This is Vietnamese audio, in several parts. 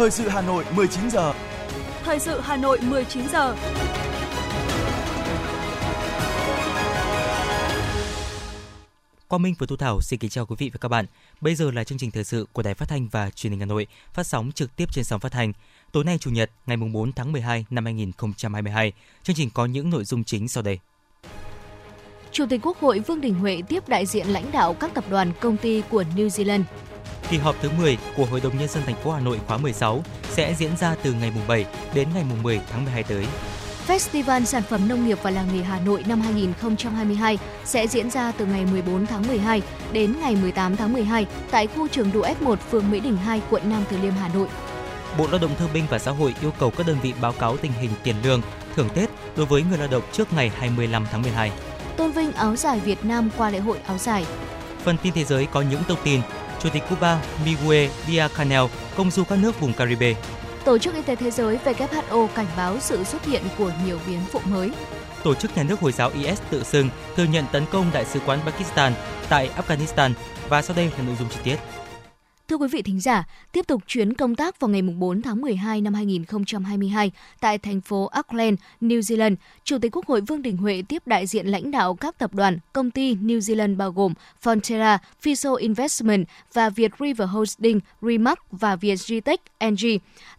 Thời sự Hà Nội 19 giờ. Thời sự Hà Nội 19 giờ. Quang Minh và Thu Thảo xin kính chào quý vị và các bạn. Bây giờ là chương trình thời sự của Đài Phát thanh và Truyền hình Hà Nội, phát sóng trực tiếp trên sóng phát thanh. Tối nay Chủ nhật, ngày 4 tháng 12 năm 2022. Chương trình có những nội dung chính sau đây. Chủ tịch Quốc hội Vương Đình Huệ tiếp đại diện lãnh đạo các tập đoàn công ty của New Zealand. Kỳ họp thứ 10 của Hội đồng nhân dân thành phố Hà Nội khóa 16 sẽ diễn ra từ ngày 7 đến ngày 10 tháng 12 tới. Festival Sản phẩm Nông nghiệp và Làng nghề Hà Nội năm 2022 sẽ diễn ra từ ngày 14 tháng 12 đến ngày 18 tháng 12 tại khu trường đua F1 phường Mỹ Đình 2, quận Nam Từ Liêm, Hà Nội. Bộ Lao động Thương binh và Xã hội yêu cầu các đơn vị báo cáo tình hình tiền lương, thưởng Tết đối với người lao động trước ngày 25 tháng 12. Tôn vinh áo dài Việt Nam qua lễ hội áo dài. Phần tin thế giới có những thông tin Chủ tịch Cuba Miguel Díaz-Canel công du các nước vùng Caribe. Tổ chức Y tế Thế giới WHO cảnh báo sự xuất hiện của nhiều biến phụ mới. Tổ chức nhà nước Hồi giáo IS tự xưng thừa nhận tấn công đại sứ quán Pakistan tại Afghanistan và sau đây là nội dung chi tiết. Thưa quý vị thính giả, tiếp tục chuyến công tác vào ngày 4 tháng 12 năm 2022 tại thành phố Auckland, New Zealand, Chủ tịch Quốc hội Vương Đình Huệ tiếp đại diện lãnh đạo các tập đoàn, công ty New Zealand bao gồm Fonterra, Fiso Investment và Việt River Holding, Remax và Vietgtech NG.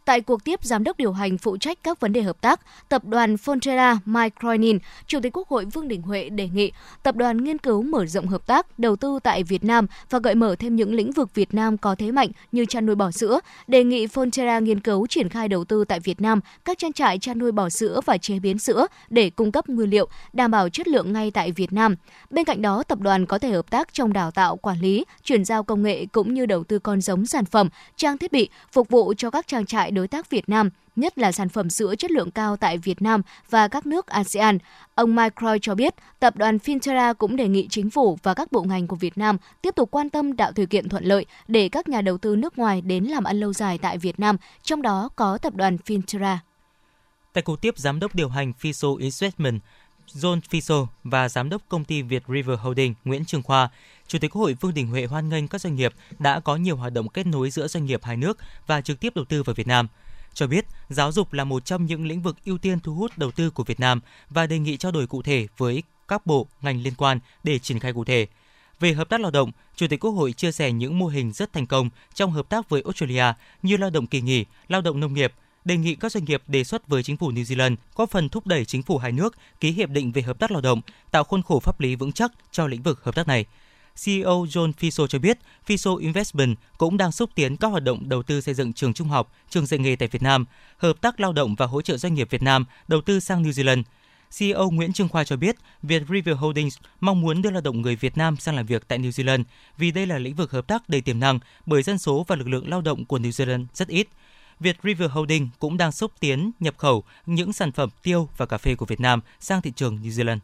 Tại cuộc tiếp giám đốc điều hành phụ trách các vấn đề hợp tác, tập đoàn Fonterra Mike Cronin, Chủ tịch Quốc hội Vương Đình Huệ đề nghị tập đoàn nghiên cứu mở rộng hợp tác, đầu tư tại Việt Nam và gợi mở thêm những lĩnh vực Việt Nam có thế mạnh như chăn nuôi bò sữa, đề nghị Fonterra nghiên cứu triển khai đầu tư tại Việt Nam các trang trại chăn nuôi bò sữa và chế biến sữa để cung cấp nguyên liệu, đảm bảo chất lượng ngay tại Việt Nam. Bên cạnh đó, tập đoàn có thể hợp tác trong đào tạo, quản lý, chuyển giao công nghệ cũng như đầu tư con giống sản phẩm, trang thiết bị phục vụ cho các trang trại đối tác Việt Nam, nhất là sản phẩm sữa chất lượng cao tại Việt Nam và các nước ASEAN. Ông Mike Croy cho biết, tập đoàn Finterra cũng đề nghị chính phủ và các bộ ngành của Việt Nam tiếp tục quan tâm tạo điều kiện thuận lợi để các nhà đầu tư nước ngoài đến làm ăn lâu dài tại Việt Nam, trong đó có tập đoàn Finterra. Tại cuộc tiếp giám đốc điều hành Fiso Investment, John Fiso và giám đốc công ty Việt River Holding Nguyễn Trường Khoa, Chủ tịch Quốc hội Vương Đình Huệ hoan nghênh các doanh nghiệp đã có nhiều hoạt động kết nối giữa doanh nghiệp hai nước và trực tiếp đầu tư vào Việt Nam. Cho biết, giáo dục là một trong những lĩnh vực ưu tiên thu hút đầu tư của Việt Nam và đề nghị trao đổi cụ thể với các bộ, ngành liên quan để triển khai cụ thể. Về hợp tác lao động, Chủ tịch Quốc hội chia sẻ những mô hình rất thành công trong hợp tác với Australia như lao động kỳ nghỉ, lao động nông nghiệp, đề nghị các doanh nghiệp đề xuất với chính phủ New Zealand có phần thúc đẩy chính phủ hai nước ký hiệp định về hợp tác lao động, tạo khuôn khổ pháp lý vững chắc cho lĩnh vực hợp tác này. CEO John Fiso cho biết, Fiso Investment cũng đang xúc tiến các hoạt động đầu tư xây dựng trường trung học, trường dạy nghề tại Việt Nam, hợp tác lao động và hỗ trợ doanh nghiệp Việt Nam đầu tư sang New Zealand. CEO Nguyễn Trương Khoa cho biết, Việt River Holdings mong muốn đưa lao động người Việt Nam sang làm việc tại New Zealand vì đây là lĩnh vực hợp tác đầy tiềm năng bởi dân số và lực lượng lao động của New Zealand rất ít. Việt River Holding cũng đang xúc tiến nhập khẩu những sản phẩm tiêu và cà phê của Việt Nam sang thị trường New Zealand.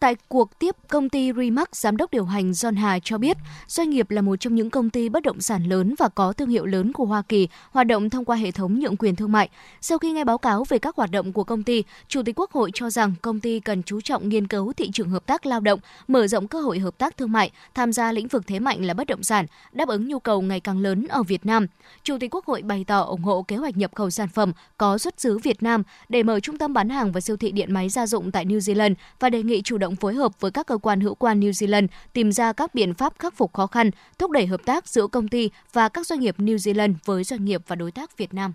Tại cuộc tiếp, công ty Remax, giám đốc điều hành John Hà cho biết, doanh nghiệp là một trong những công ty bất động sản lớn và có thương hiệu lớn của Hoa Kỳ, hoạt động thông qua hệ thống nhượng quyền thương mại. Sau khi nghe báo cáo về các hoạt động của công ty, Chủ tịch Quốc hội cho rằng công ty cần chú trọng nghiên cứu thị trường hợp tác lao động, mở rộng cơ hội hợp tác thương mại, tham gia lĩnh vực thế mạnh là bất động sản, đáp ứng nhu cầu ngày càng lớn ở Việt Nam. Chủ tịch Quốc hội bày tỏ ủng hộ kế hoạch nhập khẩu sản phẩm có xuất xứ Việt Nam để mở trung tâm bán hàng và siêu thị điện máy gia dụng tại New Zealand và đề nghị chủ động phối hợp với các cơ quan hữu quan New Zealand tìm ra các biện pháp khắc phục khó khăn, thúc đẩy hợp tác giữa công ty và các doanh nghiệp New Zealand với doanh nghiệp và đối tác Việt Nam.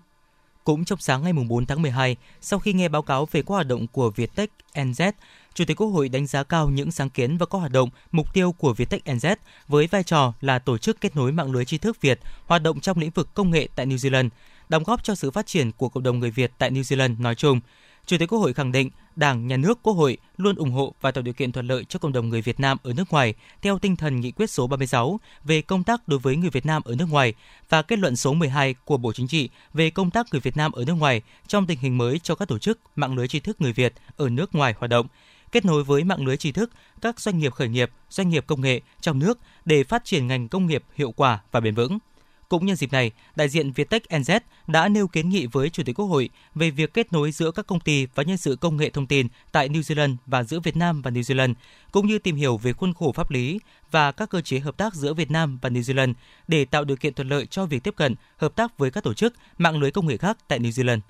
Cũng trong sáng ngày 4 tháng 12, sau khi nghe báo cáo về các hoạt động của Viettech NZ, Chủ tịch Quốc hội đánh giá cao những sáng kiến và các hoạt động, mục tiêu của Viettech NZ với vai trò là tổ chức kết nối mạng lưới tri thức Việt hoạt động trong lĩnh vực công nghệ tại New Zealand, đóng góp cho sự phát triển của cộng đồng người Việt tại New Zealand nói chung. Chủ tịch Quốc hội khẳng định Đảng, Nhà nước, Quốc hội luôn ủng hộ và tạo điều kiện thuận lợi cho cộng đồng người Việt Nam ở nước ngoài theo tinh thần nghị quyết số 36 về công tác đối với người Việt Nam ở nước ngoài và kết luận số 12 của Bộ Chính trị về công tác người Việt Nam ở nước ngoài trong tình hình mới cho các tổ chức mạng lưới tri thức người Việt ở nước ngoài hoạt động kết nối với mạng lưới tri thức các doanh nghiệp khởi nghiệp, doanh nghiệp công nghệ trong nước để phát triển ngành công nghiệp hiệu quả và bền vững. Cũng nhân dịp này, đại diện Viettech NZ đã nêu kiến nghị với Chủ tịch Quốc hội về việc kết nối giữa các công ty và nhân sự công nghệ thông tin tại New Zealand và giữa Việt Nam và New Zealand, cũng như tìm hiểu về khuôn khổ pháp lý và các cơ chế hợp tác giữa Việt Nam và New Zealand để tạo điều kiện thuận lợi cho việc tiếp cận, hợp tác với các tổ chức, mạng lưới công nghệ khác tại New Zealand.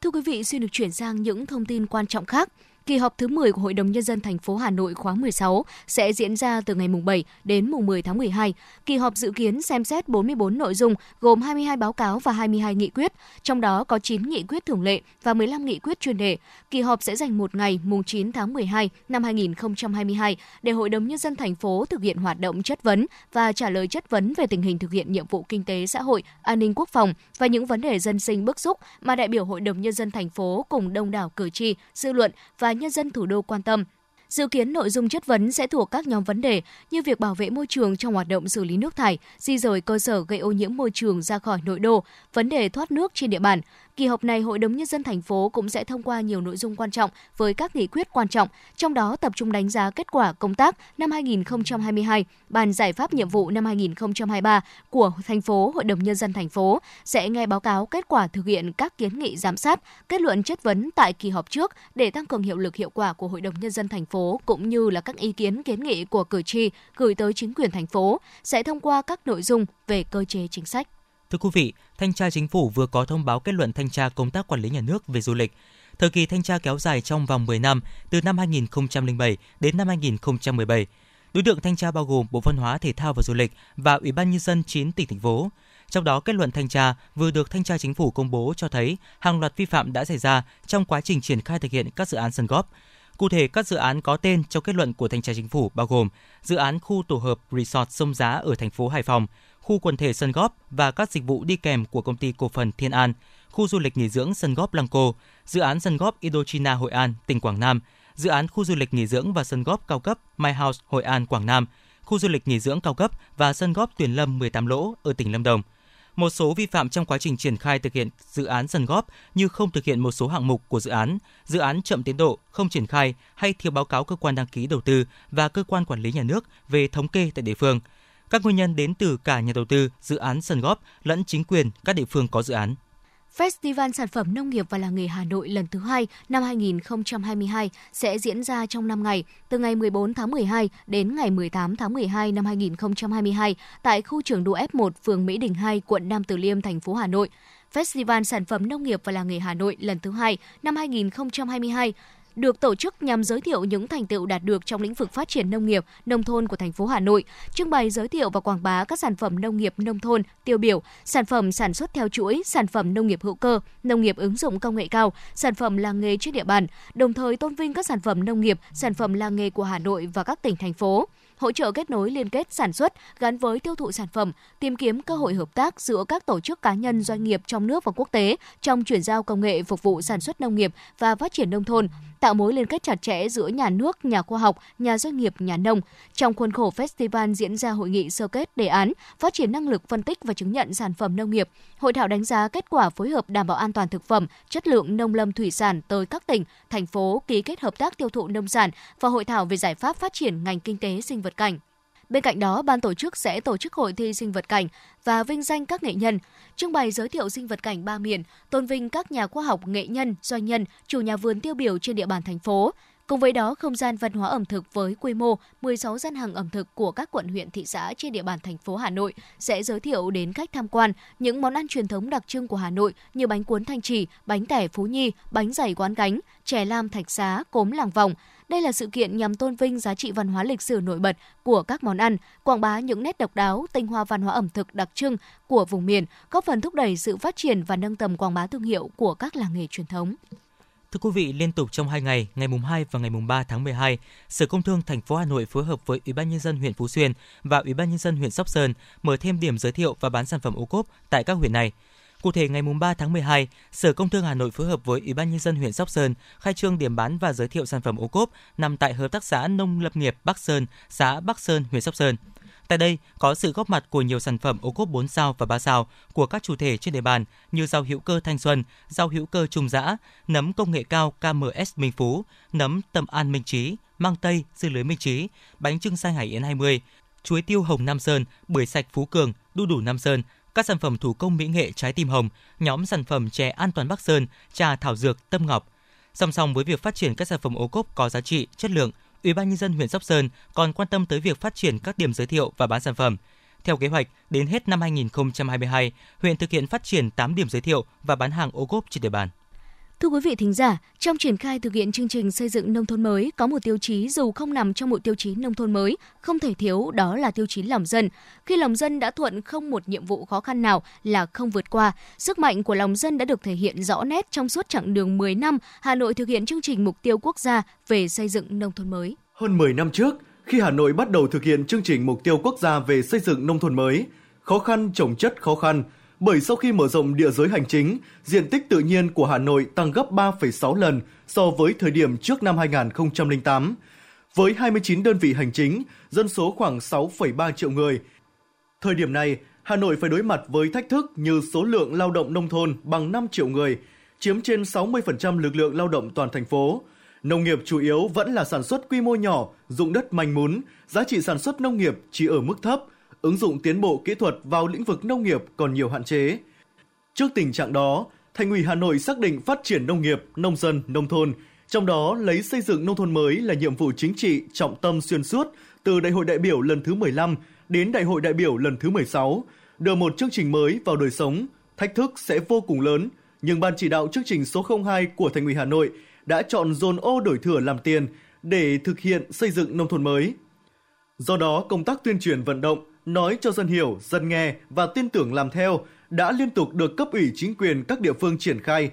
Thưa quý vị, xin được chuyển sang những thông tin quan trọng khác. Kỳ họp thứ 10 của Hội đồng Nhân dân thành phố Hà Nội khóa 16 sẽ diễn ra từ ngày mùng 7 đến mùng 10 tháng 12. Kỳ họp dự kiến xem xét 44 nội dung gồm 22 báo cáo và 22 nghị quyết, trong đó có 9 nghị quyết thường lệ và 15 nghị quyết chuyên đề. Kỳ họp sẽ dành một ngày mùng 9 tháng 12 năm 2022 để Hội đồng Nhân dân thành phố thực hiện hoạt động chất vấn và trả lời chất vấn về tình hình thực hiện nhiệm vụ kinh tế xã hội, an ninh quốc phòng và những vấn đề dân sinh bức xúc mà đại biểu Hội đồng Nhân dân thành phố cùng đông đảo cử tri, dư luận và nhân dân thủ đô quan tâm. Dự kiến nội dung chất vấn sẽ thuộc các nhóm vấn đề như việc bảo vệ môi trường trong hoạt động xử lý nước thải, di rời cơ sở gây ô nhiễm môi trường ra khỏi nội đô, vấn đề thoát nước trên địa bàn, Kỳ họp này, Hội đồng Nhân dân thành phố cũng sẽ thông qua nhiều nội dung quan trọng với các nghị quyết quan trọng, trong đó tập trung đánh giá kết quả công tác năm 2022, bàn giải pháp nhiệm vụ năm 2023 của thành phố, Hội đồng Nhân dân thành phố sẽ nghe báo cáo kết quả thực hiện các kiến nghị giám sát, kết luận chất vấn tại kỳ họp trước để tăng cường hiệu lực hiệu quả của Hội đồng Nhân dân thành phố cũng như là các ý kiến kiến nghị của cử tri gửi tới chính quyền thành phố sẽ thông qua các nội dung về cơ chế chính sách. Thưa quý vị, Thanh tra Chính phủ vừa có thông báo kết luận thanh tra công tác quản lý nhà nước về du lịch. Thời kỳ thanh tra kéo dài trong vòng 10 năm, từ năm 2007 đến năm 2017. Đối tượng thanh tra bao gồm Bộ Văn hóa, Thể thao và Du lịch và Ủy ban nhân dân 9 tỉnh thành phố. Trong đó, kết luận thanh tra vừa được thanh tra chính phủ công bố cho thấy hàng loạt vi phạm đã xảy ra trong quá trình triển khai thực hiện các dự án sân góp. Cụ thể, các dự án có tên trong kết luận của thanh tra chính phủ bao gồm dự án khu tổ hợp Resort Sông Giá ở thành phố Hải Phòng, khu quần thể sân góp và các dịch vụ đi kèm của công ty cổ phần Thiên An, khu du lịch nghỉ dưỡng sân góp Lăng Cô, dự án sân góp Indochina Hội An, tỉnh Quảng Nam, dự án khu du lịch nghỉ dưỡng và sân góp cao cấp My House Hội An, Quảng Nam, khu du lịch nghỉ dưỡng cao cấp và sân góp Tuyền Lâm 18 lỗ ở tỉnh Lâm Đồng. Một số vi phạm trong quá trình triển khai thực hiện dự án sân góp như không thực hiện một số hạng mục của dự án, dự án chậm tiến độ, không triển khai hay thiếu báo cáo cơ quan đăng ký đầu tư và cơ quan quản lý nhà nước về thống kê tại địa phương – các nguyên nhân đến từ cả nhà đầu tư, dự án sân góp lẫn chính quyền các địa phương có dự án. Festival Sản phẩm Nông nghiệp và Làng nghề Hà Nội lần thứ hai năm 2022 sẽ diễn ra trong 5 ngày, từ ngày 14 tháng 12 đến ngày 18 tháng 12 năm 2022 tại khu trường đua F1 phường Mỹ Đình 2, quận Nam Từ Liêm, thành phố Hà Nội. Festival Sản phẩm Nông nghiệp và Làng nghề Hà Nội lần thứ hai năm 2022 được tổ chức nhằm giới thiệu những thành tựu đạt được trong lĩnh vực phát triển nông nghiệp, nông thôn của thành phố Hà Nội, trưng bày giới thiệu và quảng bá các sản phẩm nông nghiệp nông thôn tiêu biểu, sản phẩm sản xuất theo chuỗi, sản phẩm nông nghiệp hữu cơ, nông nghiệp ứng dụng công nghệ cao, sản phẩm làng nghề trên địa bàn, đồng thời tôn vinh các sản phẩm nông nghiệp, sản phẩm làng nghề của Hà Nội và các tỉnh thành phố hỗ trợ kết nối liên kết sản xuất gắn với tiêu thụ sản phẩm, tìm kiếm cơ hội hợp tác giữa các tổ chức cá nhân doanh nghiệp trong nước và quốc tế trong chuyển giao công nghệ phục vụ sản xuất nông nghiệp và phát triển nông thôn, tạo mối liên kết chặt chẽ giữa nhà nước, nhà khoa học, nhà doanh nghiệp, nhà nông. Trong khuôn khổ festival diễn ra hội nghị sơ kết đề án phát triển năng lực phân tích và chứng nhận sản phẩm nông nghiệp, hội thảo đánh giá kết quả phối hợp đảm bảo an toàn thực phẩm, chất lượng nông lâm thủy sản tới các tỉnh, thành phố ký kết hợp tác tiêu thụ nông sản và hội thảo về giải pháp phát triển ngành kinh tế sinh vật cảnh. Bên cạnh đó, ban tổ chức sẽ tổ chức hội thi sinh vật cảnh và vinh danh các nghệ nhân, trưng bày giới thiệu sinh vật cảnh ba miền, tôn vinh các nhà khoa học, nghệ nhân, doanh nhân, chủ nhà vườn tiêu biểu trên địa bàn thành phố. Cùng với đó, không gian văn hóa ẩm thực với quy mô 16 gian hàng ẩm thực của các quận huyện thị xã trên địa bàn thành phố Hà Nội sẽ giới thiệu đến khách tham quan những món ăn truyền thống đặc trưng của Hà Nội như bánh cuốn thanh trì, bánh tẻ Phú Nhi, bánh dày quán gánh, chè lam thạch xá, cốm làng vòng, đây là sự kiện nhằm tôn vinh giá trị văn hóa lịch sử nổi bật của các món ăn, quảng bá những nét độc đáo, tinh hoa văn hóa ẩm thực đặc trưng của vùng miền, góp phần thúc đẩy sự phát triển và nâng tầm quảng bá thương hiệu của các làng nghề truyền thống. Thưa quý vị, liên tục trong 2 ngày, ngày mùng 2 và ngày mùng 3 tháng 12, Sở Công Thương thành phố Hà Nội phối hợp với Ủy ban nhân dân huyện Phú Xuyên và Ủy ban nhân dân huyện Sóc Sơn mở thêm điểm giới thiệu và bán sản phẩm ô cốp tại các huyện này. Cụ thể ngày 3 tháng 12, Sở Công Thương Hà Nội phối hợp với Ủy ban nhân dân huyện Sóc Sơn khai trương điểm bán và giới thiệu sản phẩm ô cốp nằm tại hợp tác xã nông lâm nghiệp Bắc Sơn, xã Bắc Sơn, huyện Sóc Sơn. Tại đây có sự góp mặt của nhiều sản phẩm ô cốp 4 sao và 3 sao của các chủ thể trên địa bàn như rau hữu cơ Thanh Xuân, rau hữu cơ Trung Dã, nấm công nghệ cao KMS Minh Phú, nấm Tâm An Minh Trí, mang tây dưa lưới Minh Trí, bánh trưng xanh Hải Yến 20, chuối tiêu hồng Nam Sơn, bưởi sạch Phú Cường, đu đủ Nam Sơn, các sản phẩm thủ công mỹ nghệ trái tim hồng, nhóm sản phẩm chè an toàn Bắc Sơn, trà thảo dược Tâm Ngọc. Song song với việc phát triển các sản phẩm ô cốp có giá trị, chất lượng, Ủy ban nhân dân huyện Sóc Sơn còn quan tâm tới việc phát triển các điểm giới thiệu và bán sản phẩm. Theo kế hoạch, đến hết năm 2022, huyện thực hiện phát triển 8 điểm giới thiệu và bán hàng ô cốp trên địa bàn. Thưa quý vị thính giả, trong triển khai thực hiện chương trình xây dựng nông thôn mới có một tiêu chí dù không nằm trong một tiêu chí nông thôn mới, không thể thiếu đó là tiêu chí lòng dân. Khi lòng dân đã thuận không một nhiệm vụ khó khăn nào là không vượt qua, sức mạnh của lòng dân đã được thể hiện rõ nét trong suốt chặng đường 10 năm Hà Nội thực hiện chương trình mục tiêu quốc gia về xây dựng nông thôn mới. Hơn 10 năm trước, khi Hà Nội bắt đầu thực hiện chương trình mục tiêu quốc gia về xây dựng nông thôn mới, khó khăn chồng chất khó khăn – bởi sau khi mở rộng địa giới hành chính, diện tích tự nhiên của Hà Nội tăng gấp 3,6 lần so với thời điểm trước năm 2008. Với 29 đơn vị hành chính, dân số khoảng 6,3 triệu người. Thời điểm này, Hà Nội phải đối mặt với thách thức như số lượng lao động nông thôn bằng 5 triệu người, chiếm trên 60% lực lượng lao động toàn thành phố. Nông nghiệp chủ yếu vẫn là sản xuất quy mô nhỏ, dụng đất manh mún, giá trị sản xuất nông nghiệp chỉ ở mức thấp – ứng dụng tiến bộ kỹ thuật vào lĩnh vực nông nghiệp còn nhiều hạn chế. Trước tình trạng đó, Thành ủy Hà Nội xác định phát triển nông nghiệp, nông dân, nông thôn, trong đó lấy xây dựng nông thôn mới là nhiệm vụ chính trị trọng tâm xuyên suốt từ Đại hội đại biểu lần thứ 15 đến Đại hội đại biểu lần thứ 16, đưa một chương trình mới vào đời sống, thách thức sẽ vô cùng lớn, nhưng ban chỉ đạo chương trình số 02 của Thành ủy Hà Nội đã chọn dồn ô đổi thừa làm tiền để thực hiện xây dựng nông thôn mới. Do đó, công tác tuyên truyền vận động, nói cho dân hiểu, dân nghe và tin tưởng làm theo đã liên tục được cấp ủy chính quyền các địa phương triển khai.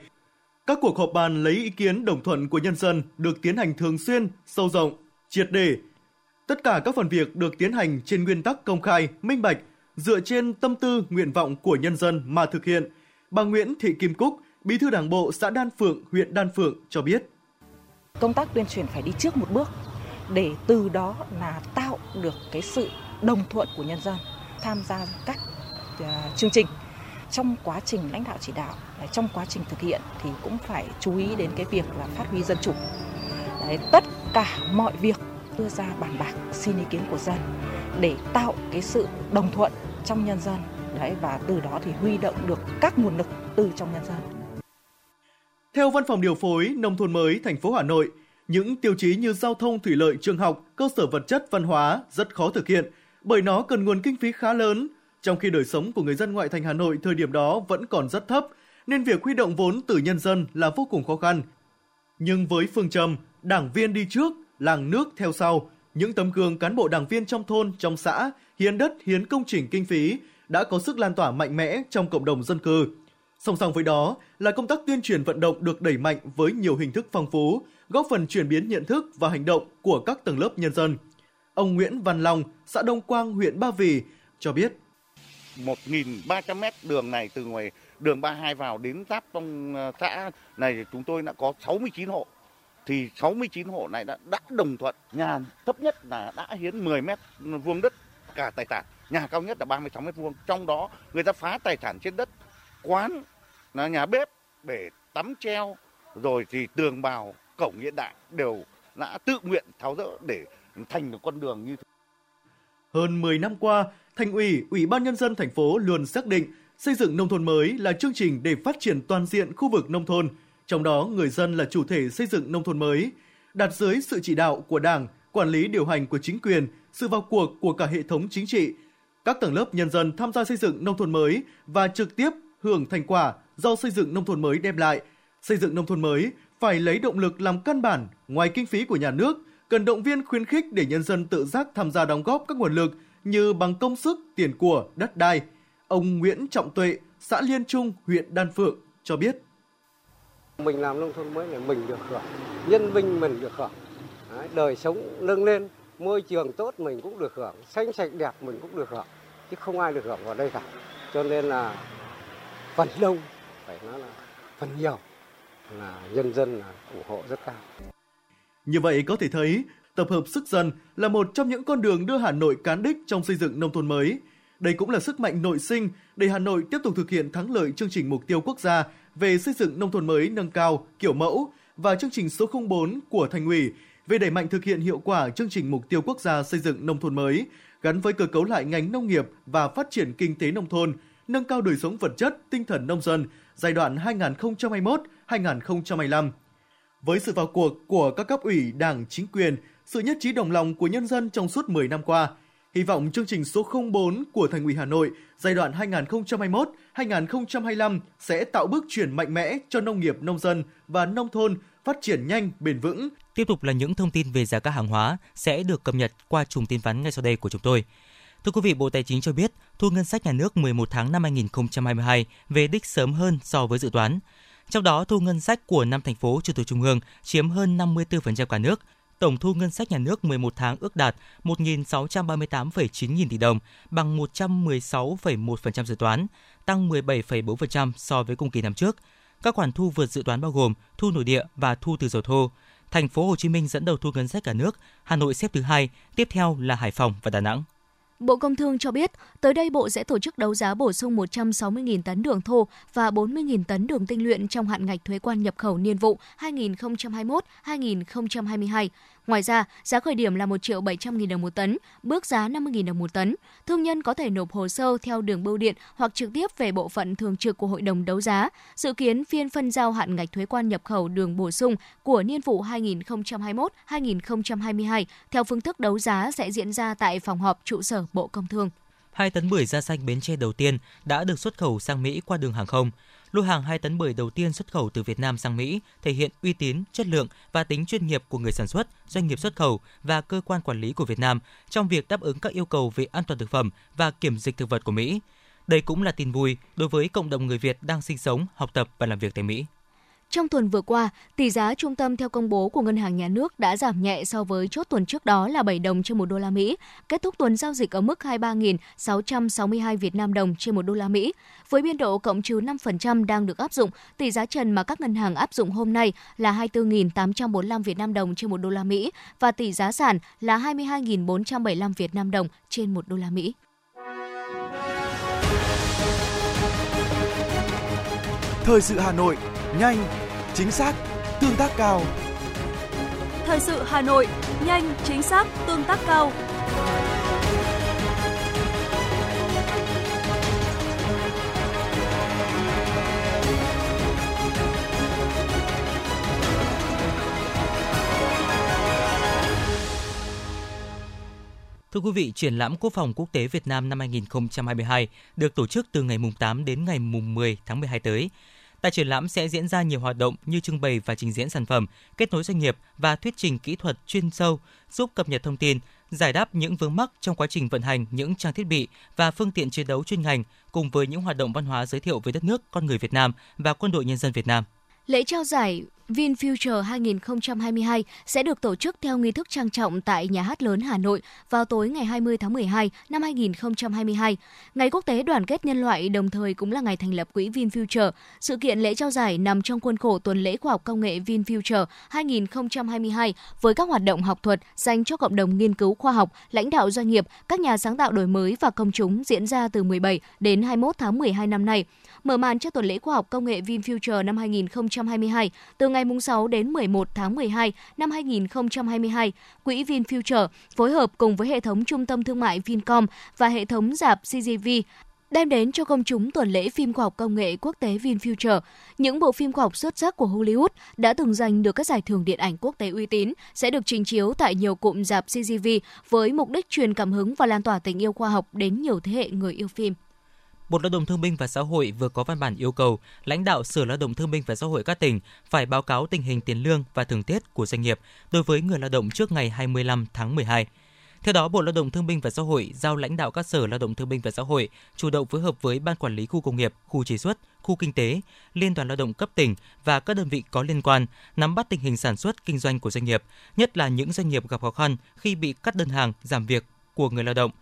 Các cuộc họp bàn lấy ý kiến đồng thuận của nhân dân được tiến hành thường xuyên, sâu rộng, triệt đề. Tất cả các phần việc được tiến hành trên nguyên tắc công khai, minh bạch, dựa trên tâm tư, nguyện vọng của nhân dân mà thực hiện. Bà Nguyễn Thị Kim Cúc, Bí thư Đảng bộ xã Đan Phượng, huyện Đan Phượng cho biết. Công tác tuyên truyền phải đi trước một bước để từ đó là tạo được cái sự đồng thuận của nhân dân tham gia các à, chương trình. Trong quá trình lãnh đạo chỉ đạo à, trong quá trình thực hiện thì cũng phải chú ý đến cái việc là phát huy dân chủ. Đấy, tất cả mọi việc đưa ra bàn bạc xin ý kiến của dân để tạo cái sự đồng thuận trong nhân dân. Đấy và từ đó thì huy động được các nguồn lực từ trong nhân dân. Theo Văn phòng điều phối nông thôn mới thành phố Hà Nội, những tiêu chí như giao thông, thủy lợi, trường học, cơ sở vật chất, văn hóa rất khó thực hiện bởi nó cần nguồn kinh phí khá lớn, trong khi đời sống của người dân ngoại thành Hà Nội thời điểm đó vẫn còn rất thấp, nên việc huy động vốn từ nhân dân là vô cùng khó khăn. Nhưng với phương châm đảng viên đi trước, làng nước theo sau, những tấm gương cán bộ đảng viên trong thôn, trong xã, hiến đất, hiến công trình kinh phí đã có sức lan tỏa mạnh mẽ trong cộng đồng dân cư. Song song với đó là công tác tuyên truyền vận động được đẩy mạnh với nhiều hình thức phong phú, góp phần chuyển biến nhận thức và hành động của các tầng lớp nhân dân. Ông Nguyễn Văn Long, xã Đông Quang, huyện Ba Vì cho biết. 1.300 mét đường này từ ngoài đường 32 vào đến giáp trong ờ, xã này chúng tôi đã có 69 hộ. Thì 69 hộ này đã, đã đồng thuận. Nhà thấp nhất là đã hiến 10 mét vuông đất cả tài sản. Nhà cao nhất là 36 mét vuông. Trong đó người ta phá tài sản trên đất. Quán, là nhà bếp để tắm treo, rồi thì tường bào, cổng hiện đại đều đã tự nguyện tháo rỡ để thành được con đường như thế. Hơn 10 năm qua, Thành ủy, Ủy ban nhân dân thành phố luôn xác định xây dựng nông thôn mới là chương trình để phát triển toàn diện khu vực nông thôn, trong đó người dân là chủ thể xây dựng nông thôn mới, đặt dưới sự chỉ đạo của Đảng, quản lý điều hành của chính quyền, sự vào cuộc của cả hệ thống chính trị. Các tầng lớp nhân dân tham gia xây dựng nông thôn mới và trực tiếp hưởng thành quả do xây dựng nông thôn mới đem lại. Xây dựng nông thôn mới phải lấy động lực làm căn bản ngoài kinh phí của nhà nước, cần động viên khuyến khích để nhân dân tự giác tham gia đóng góp các nguồn lực như bằng công sức, tiền của, đất đai. Ông Nguyễn Trọng Tuệ, xã Liên Trung, huyện Đan Phượng cho biết. Mình làm nông thôn mới này mình được hưởng, nhân minh mình được hưởng, Đấy, đời sống nâng lên, môi trường tốt mình cũng được hưởng, xanh sạch đẹp mình cũng được hưởng, chứ không ai được hưởng vào đây cả. Cho nên là phần đông, phải nói là phần nhiều là nhân dân là ủng hộ rất cao. Như vậy có thể thấy, tập hợp sức dân là một trong những con đường đưa Hà Nội cán đích trong xây dựng nông thôn mới. Đây cũng là sức mạnh nội sinh để Hà Nội tiếp tục thực hiện thắng lợi chương trình mục tiêu quốc gia về xây dựng nông thôn mới nâng cao, kiểu mẫu và chương trình số 04 của Thành ủy về đẩy mạnh thực hiện hiệu quả chương trình mục tiêu quốc gia xây dựng nông thôn mới gắn với cơ cấu lại ngành nông nghiệp và phát triển kinh tế nông thôn, nâng cao đời sống vật chất, tinh thần nông dân giai đoạn 2021-2025. Với sự vào cuộc của các cấp ủy Đảng, chính quyền, sự nhất trí đồng lòng của nhân dân trong suốt 10 năm qua, hy vọng chương trình số 04 của Thành ủy Hà Nội giai đoạn 2021-2025 sẽ tạo bước chuyển mạnh mẽ cho nông nghiệp nông dân và nông thôn phát triển nhanh, bền vững. Tiếp tục là những thông tin về giá các hàng hóa sẽ được cập nhật qua chùm tin vắn ngay sau đây của chúng tôi. Thưa quý vị, Bộ Tài chính cho biết thu ngân sách nhà nước 11 tháng năm 2022 về đích sớm hơn so với dự toán. Trong đó, thu ngân sách của năm thành phố trực thuộc trung ương chiếm hơn 54% cả nước. Tổng thu ngân sách nhà nước 11 tháng ước đạt 1.638,9 nghìn tỷ đồng, bằng 116,1% dự toán, tăng 17,4% so với cùng kỳ năm trước. Các khoản thu vượt dự toán bao gồm thu nội địa và thu từ dầu thô. Thành phố Hồ Chí Minh dẫn đầu thu ngân sách cả nước, Hà Nội xếp thứ hai, tiếp theo là Hải Phòng và Đà Nẵng. Bộ Công Thương cho biết, tới đây Bộ sẽ tổ chức đấu giá bổ sung 160.000 tấn đường thô và 40.000 tấn đường tinh luyện trong hạn ngạch thuế quan nhập khẩu niên vụ 2021-2022. Ngoài ra, giá khởi điểm là 1 triệu 700 nghìn đồng một tấn, bước giá 50 nghìn đồng một tấn. Thương nhân có thể nộp hồ sơ theo đường bưu điện hoặc trực tiếp về bộ phận thường trực của Hội đồng đấu giá. Dự kiến phiên phân giao hạn ngạch thuế quan nhập khẩu đường bổ sung của niên vụ 2021-2022 theo phương thức đấu giá sẽ diễn ra tại phòng họp trụ sở Bộ Công Thương. 2 tấn bưởi da xanh Bến Tre đầu tiên đã được xuất khẩu sang Mỹ qua đường hàng không. Lô hàng 2 tấn bưởi đầu tiên xuất khẩu từ Việt Nam sang Mỹ thể hiện uy tín, chất lượng và tính chuyên nghiệp của người sản xuất, doanh nghiệp xuất khẩu và cơ quan quản lý của Việt Nam trong việc đáp ứng các yêu cầu về an toàn thực phẩm và kiểm dịch thực vật của Mỹ. Đây cũng là tin vui đối với cộng đồng người Việt đang sinh sống, học tập và làm việc tại Mỹ. Trong tuần vừa qua, tỷ giá trung tâm theo công bố của Ngân hàng Nhà nước đã giảm nhẹ so với chốt tuần trước đó là 7 đồng trên 1 đô la Mỹ, kết thúc tuần giao dịch ở mức 23.662 Việt Nam đồng trên 1 đô la Mỹ. Với biên độ cộng trừ 5% đang được áp dụng, tỷ giá trần mà các ngân hàng áp dụng hôm nay là 24.845 Việt Nam đồng trên 1 đô la Mỹ và tỷ giá sản là 22.475 Việt Nam đồng trên 1 đô la Mỹ. Thời sự Hà Nội, nhanh, chính xác, tương tác cao. Thời sự Hà Nội, nhanh, chính xác, tương tác cao. Thưa quý vị, triển lãm Quốc phòng quốc tế Việt Nam năm 2022 được tổ chức từ ngày 8 đến ngày 10 tháng 12 tới. Tại triển lãm sẽ diễn ra nhiều hoạt động như trưng bày và trình diễn sản phẩm, kết nối doanh nghiệp và thuyết trình kỹ thuật chuyên sâu, giúp cập nhật thông tin, giải đáp những vướng mắc trong quá trình vận hành những trang thiết bị và phương tiện chiến đấu chuyên ngành, cùng với những hoạt động văn hóa giới thiệu về đất nước, con người Việt Nam và quân đội nhân dân Việt Nam. Lễ trao giải VinFuture 2022 sẽ được tổ chức theo nghi thức trang trọng tại Nhà hát lớn Hà Nội vào tối ngày 20 tháng 12 năm 2022, Ngày Quốc tế Đoàn kết Nhân loại đồng thời cũng là ngày thành lập quỹ VinFuture. Sự kiện lễ trao giải nằm trong khuôn khổ tuần lễ khoa học công nghệ VinFuture 2022 với các hoạt động học thuật dành cho cộng đồng nghiên cứu khoa học, lãnh đạo doanh nghiệp, các nhà sáng tạo đổi mới và công chúng diễn ra từ 17 đến 21 tháng 12 năm nay. Mở màn cho tuần lễ khoa học công nghệ VinFuture năm 2022 2022 từ ngày 6 đến 11 tháng 12 năm 2022, Quỹ VinFuture phối hợp cùng với hệ thống trung tâm thương mại Vincom và hệ thống dạp CGV đem đến cho công chúng tuần lễ phim khoa học công nghệ quốc tế VinFuture. Những bộ phim khoa học xuất sắc của Hollywood đã từng giành được các giải thưởng điện ảnh quốc tế uy tín sẽ được trình chiếu tại nhiều cụm dạp CGV với mục đích truyền cảm hứng và lan tỏa tình yêu khoa học đến nhiều thế hệ người yêu phim. Bộ Lao động Thương binh và Xã hội vừa có văn bản yêu cầu lãnh đạo Sở Lao động Thương binh và Xã hội các tỉnh phải báo cáo tình hình tiền lương và thưởng Tết của doanh nghiệp đối với người lao động trước ngày 25 tháng 12. Theo đó, Bộ Lao động Thương binh và Xã hội giao lãnh đạo các sở Lao động Thương binh và Xã hội chủ động phối hợp với Ban Quản lý khu công nghiệp, khu chế xuất, khu kinh tế, Liên đoàn Lao động cấp tỉnh và các đơn vị có liên quan nắm bắt tình hình sản xuất kinh doanh của doanh nghiệp, nhất là những doanh nghiệp gặp khó khăn khi bị cắt đơn hàng, giảm việc của người lao động –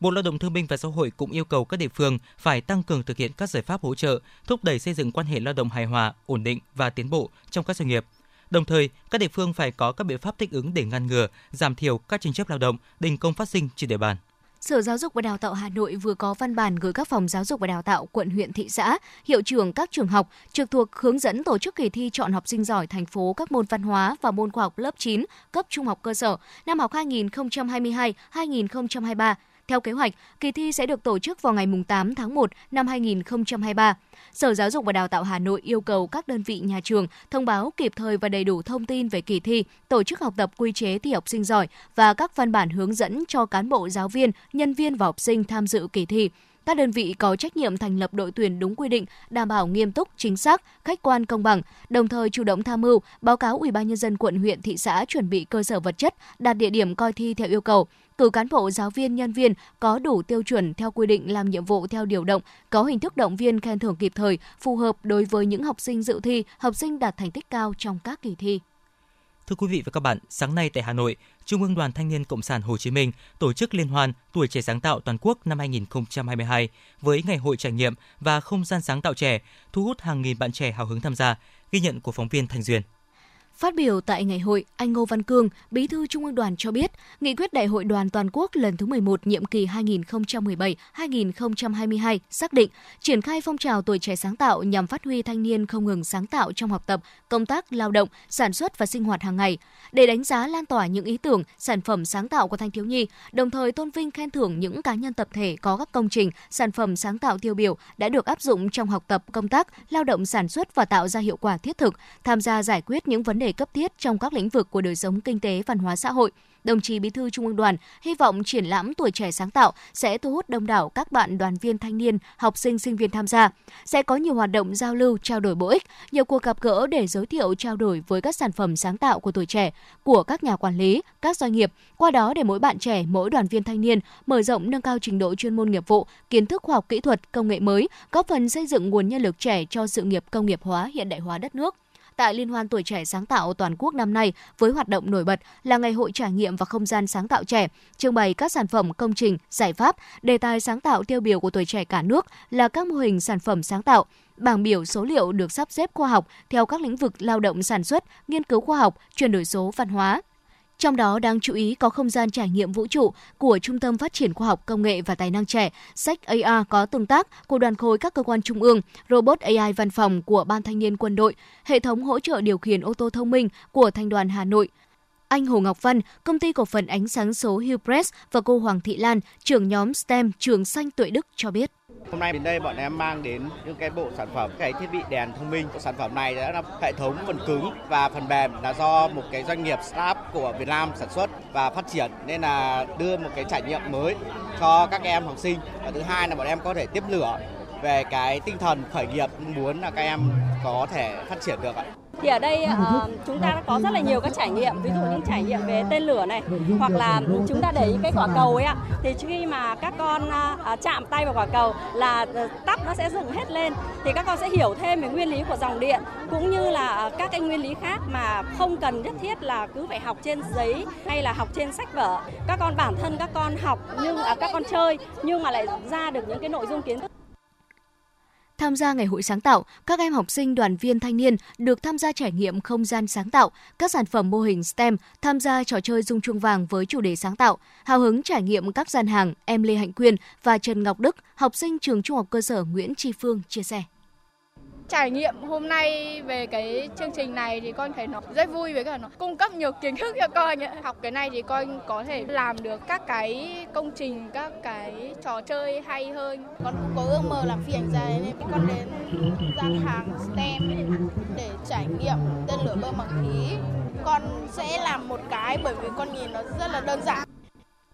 Bộ Lao động Thương binh và Xã hội cũng yêu cầu các địa phương phải tăng cường thực hiện các giải pháp hỗ trợ, thúc đẩy xây dựng quan hệ lao động hài hòa, ổn định và tiến bộ trong các doanh nghiệp. Đồng thời, các địa phương phải có các biện pháp thích ứng để ngăn ngừa, giảm thiểu các tranh chấp lao động, đình công phát sinh trên địa bàn. Sở Giáo dục và Đào tạo Hà Nội vừa có văn bản gửi các phòng giáo dục và đào tạo quận huyện thị xã, hiệu trưởng các trường học trực thuộc hướng dẫn tổ chức kỳ thi chọn học sinh giỏi thành phố các môn văn hóa và môn khoa học lớp 9 cấp trung học cơ sở năm học 2022-2023 theo kế hoạch, kỳ thi sẽ được tổ chức vào ngày 8 tháng 1 năm 2023. Sở Giáo dục và Đào tạo Hà Nội yêu cầu các đơn vị nhà trường thông báo kịp thời và đầy đủ thông tin về kỳ thi, tổ chức học tập quy chế thi học sinh giỏi và các văn bản hướng dẫn cho cán bộ giáo viên, nhân viên và học sinh tham dự kỳ thi. Các đơn vị có trách nhiệm thành lập đội tuyển đúng quy định, đảm bảo nghiêm túc, chính xác, khách quan công bằng, đồng thời chủ động tham mưu, báo cáo Ủy ban nhân dân quận huyện thị xã chuẩn bị cơ sở vật chất, đạt địa điểm coi thi theo yêu cầu cử cán bộ giáo viên nhân viên có đủ tiêu chuẩn theo quy định làm nhiệm vụ theo điều động, có hình thức động viên khen thưởng kịp thời, phù hợp đối với những học sinh dự thi, học sinh đạt thành tích cao trong các kỳ thi. Thưa quý vị và các bạn, sáng nay tại Hà Nội, Trung ương Đoàn Thanh niên Cộng sản Hồ Chí Minh tổ chức liên hoan Tuổi trẻ sáng tạo toàn quốc năm 2022 với ngày hội trải nghiệm và không gian sáng tạo trẻ, thu hút hàng nghìn bạn trẻ hào hứng tham gia, ghi nhận của phóng viên Thành Duyên. Phát biểu tại ngày hội, anh Ngô Văn Cương, Bí thư Trung ương Đoàn cho biết, nghị quyết Đại hội đoàn toàn quốc lần thứ 11 nhiệm kỳ 2017-2022 xác định triển khai phong trào tuổi trẻ sáng tạo nhằm phát huy thanh niên không ngừng sáng tạo trong học tập, công tác, lao động, sản xuất và sinh hoạt hàng ngày, để đánh giá lan tỏa những ý tưởng, sản phẩm sáng tạo của thanh thiếu nhi, đồng thời tôn vinh khen thưởng những cá nhân tập thể có các công trình, sản phẩm sáng tạo tiêu biểu đã được áp dụng trong học tập, công tác, lao động sản xuất và tạo ra hiệu quả thiết thực, tham gia giải quyết những vấn đề cấp thiết trong các lĩnh vực của đời sống kinh tế, văn hóa xã hội. Đồng chí Bí thư Trung ương Đoàn hy vọng triển lãm tuổi trẻ sáng tạo sẽ thu hút đông đảo các bạn đoàn viên thanh niên, học sinh sinh viên tham gia. Sẽ có nhiều hoạt động giao lưu, trao đổi bổ ích, nhiều cuộc gặp gỡ để giới thiệu trao đổi với các sản phẩm sáng tạo của tuổi trẻ, của các nhà quản lý, các doanh nghiệp, qua đó để mỗi bạn trẻ, mỗi đoàn viên thanh niên mở rộng nâng cao trình độ chuyên môn nghiệp vụ, kiến thức khoa học kỹ thuật, công nghệ mới, góp phần xây dựng nguồn nhân lực trẻ cho sự nghiệp công nghiệp hóa hiện đại hóa đất nước tại Liên hoan tuổi trẻ sáng tạo toàn quốc năm nay với hoạt động nổi bật là ngày hội trải nghiệm và không gian sáng tạo trẻ, trưng bày các sản phẩm công trình, giải pháp, đề tài sáng tạo tiêu biểu của tuổi trẻ cả nước là các mô hình sản phẩm sáng tạo, bảng biểu số liệu được sắp xếp khoa học theo các lĩnh vực lao động sản xuất, nghiên cứu khoa học, chuyển đổi số văn hóa, trong đó đáng chú ý có không gian trải nghiệm vũ trụ của Trung tâm Phát triển Khoa học Công nghệ và Tài năng trẻ, sách AR có tương tác của đoàn khối các cơ quan trung ương, robot AI văn phòng của Ban Thanh niên Quân đội, hệ thống hỗ trợ điều khiển ô tô thông minh của thanh đoàn Hà Nội, anh Hồ Ngọc Văn, công ty cổ phần ánh sáng số Hillpress và cô Hoàng Thị Lan, trưởng nhóm STEM Trường Xanh Tuệ Đức cho biết. Hôm nay đến đây bọn em mang đến những cái bộ sản phẩm, cái thiết bị đèn thông minh. Sản phẩm này đã là hệ thống phần cứng và phần mềm là do một cái doanh nghiệp startup của Việt Nam sản xuất và phát triển nên là đưa một cái trải nghiệm mới cho các em học sinh. Và thứ hai là bọn em có thể tiếp lửa về cái tinh thần khởi nghiệp muốn là các em có thể phát triển được ạ thì ở đây uh, chúng ta có rất là nhiều các trải nghiệm ví dụ những trải nghiệm về tên lửa này hoặc là chúng ta để cái quả cầu ấy ạ. Thì khi mà các con uh, chạm tay vào quả cầu là tắp nó sẽ dựng hết lên. Thì các con sẽ hiểu thêm về nguyên lý của dòng điện cũng như là các cái nguyên lý khác mà không cần nhất thiết là cứ phải học trên giấy hay là học trên sách vở. Các con bản thân các con học nhưng uh, các con chơi nhưng mà lại ra được những cái nội dung kiến thức Tham gia ngày hội sáng tạo, các em học sinh đoàn viên thanh niên được tham gia trải nghiệm không gian sáng tạo, các sản phẩm mô hình STEM, tham gia trò chơi dung chuông vàng với chủ đề sáng tạo, hào hứng trải nghiệm các gian hàng, em Lê Hạnh Quyên và Trần Ngọc Đức, học sinh trường Trung học cơ sở Nguyễn Tri Phương chia sẻ trải nghiệm hôm nay về cái chương trình này thì con thấy nó rất vui với cả nó cung cấp nhiều kiến thức cho con ấy. học cái này thì con có thể làm được các cái công trình, các cái trò chơi hay hơn. Con cũng có ước mơ làm phi hành gia nên con đến gian hàng STEM để trải nghiệm tên lửa bơm bằng khí. Con sẽ làm một cái bởi vì con nhìn nó rất là đơn giản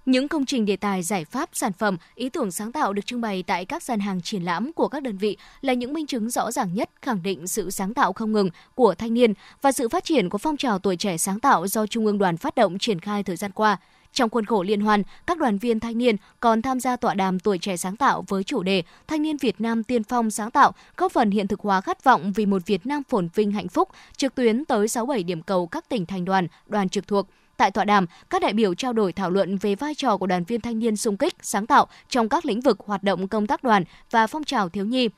những công trình đề tài, giải pháp, sản phẩm, ý tưởng sáng tạo được trưng bày tại các gian hàng triển lãm của các đơn vị là những minh chứng rõ ràng nhất khẳng định sự sáng tạo không ngừng của thanh niên và sự phát triển của phong trào tuổi trẻ sáng tạo do Trung ương đoàn phát động triển khai thời gian qua. Trong khuôn khổ liên hoan, các đoàn viên thanh niên còn tham gia tọa đàm tuổi trẻ sáng tạo với chủ đề Thanh niên Việt Nam tiên phong sáng tạo, góp phần hiện thực hóa khát vọng vì một Việt Nam phồn vinh hạnh phúc, trực tuyến tới 67 điểm cầu các tỉnh thành đoàn, đoàn trực thuộc – Tại tọa đàm, các đại biểu trao đổi thảo luận về vai trò của đoàn viên thanh niên sung kích, sáng tạo trong các lĩnh vực hoạt động công tác đoàn và phong trào thiếu nhi,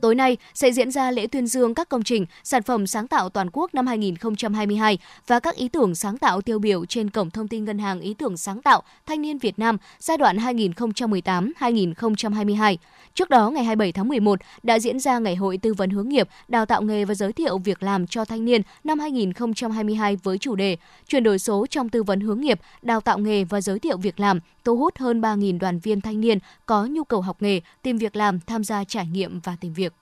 Tối nay sẽ diễn ra lễ tuyên dương các công trình, sản phẩm sáng tạo toàn quốc năm 2022 và các ý tưởng sáng tạo tiêu biểu trên cổng thông tin ngân hàng ý tưởng sáng tạo thanh niên Việt Nam giai đoạn 2018-2022. Trước đó, ngày 27 tháng 11 đã diễn ra Ngày hội tư vấn hướng nghiệp, đào tạo nghề và giới thiệu việc làm cho thanh niên năm 2022 với chủ đề chuyển đổi số trong tư vấn hướng nghiệp, đào tạo nghề và giới thiệu việc làm, thu hút hơn 3.000 đoàn viên thanh niên có nhu cầu học nghề, tìm việc làm, tham gia trải nghiệm và tìm việc.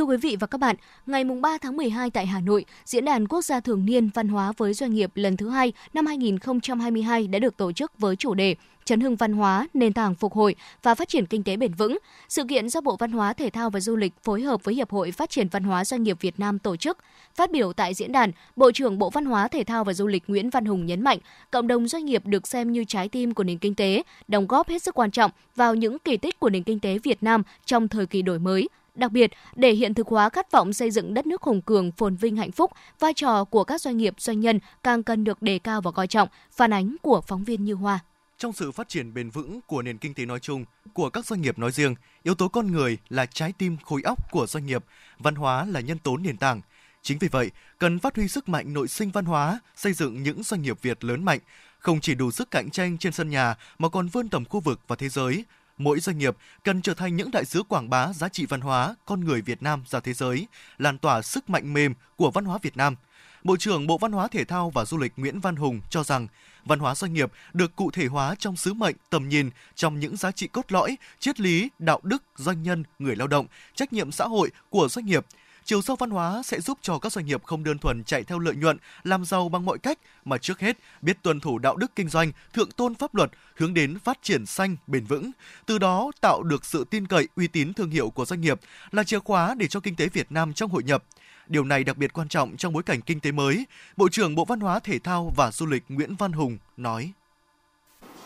Thưa quý vị và các bạn, ngày 3 tháng 12 tại Hà Nội, Diễn đàn Quốc gia thường niên văn hóa với doanh nghiệp lần thứ hai năm 2022 đã được tổ chức với chủ đề chấn hưng văn hóa, nền tảng phục hồi và phát triển kinh tế bền vững. Sự kiện do Bộ Văn hóa, Thể thao và Du lịch phối hợp với Hiệp hội Phát triển Văn hóa Doanh nghiệp Việt Nam tổ chức. Phát biểu tại diễn đàn, Bộ trưởng Bộ Văn hóa, Thể thao và Du lịch Nguyễn Văn Hùng nhấn mạnh, cộng đồng doanh nghiệp được xem như trái tim của nền kinh tế, đóng góp hết sức quan trọng vào những kỳ tích của nền kinh tế Việt Nam trong thời kỳ đổi mới, Đặc biệt, để hiện thực hóa khát vọng xây dựng đất nước hùng cường, phồn vinh hạnh phúc, vai trò của các doanh nghiệp doanh nhân càng cần được đề cao và coi trọng, phản ánh của phóng viên Như Hoa. Trong sự phát triển bền vững của nền kinh tế nói chung, của các doanh nghiệp nói riêng, yếu tố con người là trái tim khối óc của doanh nghiệp, văn hóa là nhân tố nền tảng. Chính vì vậy, cần phát huy sức mạnh nội sinh văn hóa, xây dựng những doanh nghiệp Việt lớn mạnh, không chỉ đủ sức cạnh tranh trên sân nhà mà còn vươn tầm khu vực và thế giới, mỗi doanh nghiệp cần trở thành những đại sứ quảng bá giá trị văn hóa, con người Việt Nam ra thế giới, lan tỏa sức mạnh mềm của văn hóa Việt Nam. Bộ trưởng Bộ Văn hóa Thể thao và Du lịch Nguyễn Văn Hùng cho rằng, văn hóa doanh nghiệp được cụ thể hóa trong sứ mệnh, tầm nhìn, trong những giá trị cốt lõi, triết lý, đạo đức, doanh nhân, người lao động, trách nhiệm xã hội của doanh nghiệp – chiều sâu văn hóa sẽ giúp cho các doanh nghiệp không đơn thuần chạy theo lợi nhuận, làm giàu bằng mọi cách, mà trước hết biết tuân thủ đạo đức kinh doanh, thượng tôn pháp luật, hướng đến phát triển xanh, bền vững. Từ đó tạo được sự tin cậy, uy tín thương hiệu của doanh nghiệp là chìa khóa để cho kinh tế Việt Nam trong hội nhập. Điều này đặc biệt quan trọng trong bối cảnh kinh tế mới. Bộ trưởng Bộ Văn hóa, Thể thao và Du lịch Nguyễn Văn Hùng nói.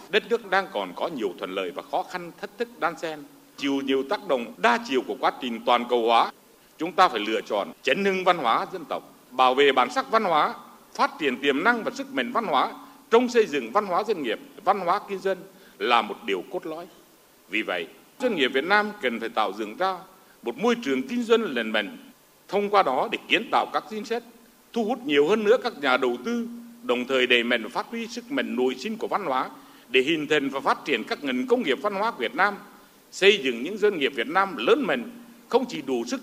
Đất nước đang còn có nhiều thuận lợi và khó khăn thách thức đan xen, chịu nhiều tác động đa chiều của quá trình toàn cầu hóa chúng ta phải lựa chọn chấn hưng văn hóa dân tộc, bảo vệ bản sắc văn hóa, phát triển tiềm năng và sức mạnh văn hóa trong xây dựng văn hóa doanh nghiệp, văn hóa kinh doanh là một điều cốt lõi. Vì vậy, doanh nghiệp Việt Nam cần phải tạo dựng ra một môi trường kinh doanh lành mạnh, thông qua đó để kiến tạo các chính sách, thu hút nhiều hơn nữa các nhà đầu tư, đồng thời đẩy mạnh phát huy sức mạnh nội sinh của văn hóa để hình thành và phát triển các ngành công nghiệp văn hóa Việt Nam, xây dựng những doanh nghiệp Việt Nam lớn mạnh, không chỉ đủ sức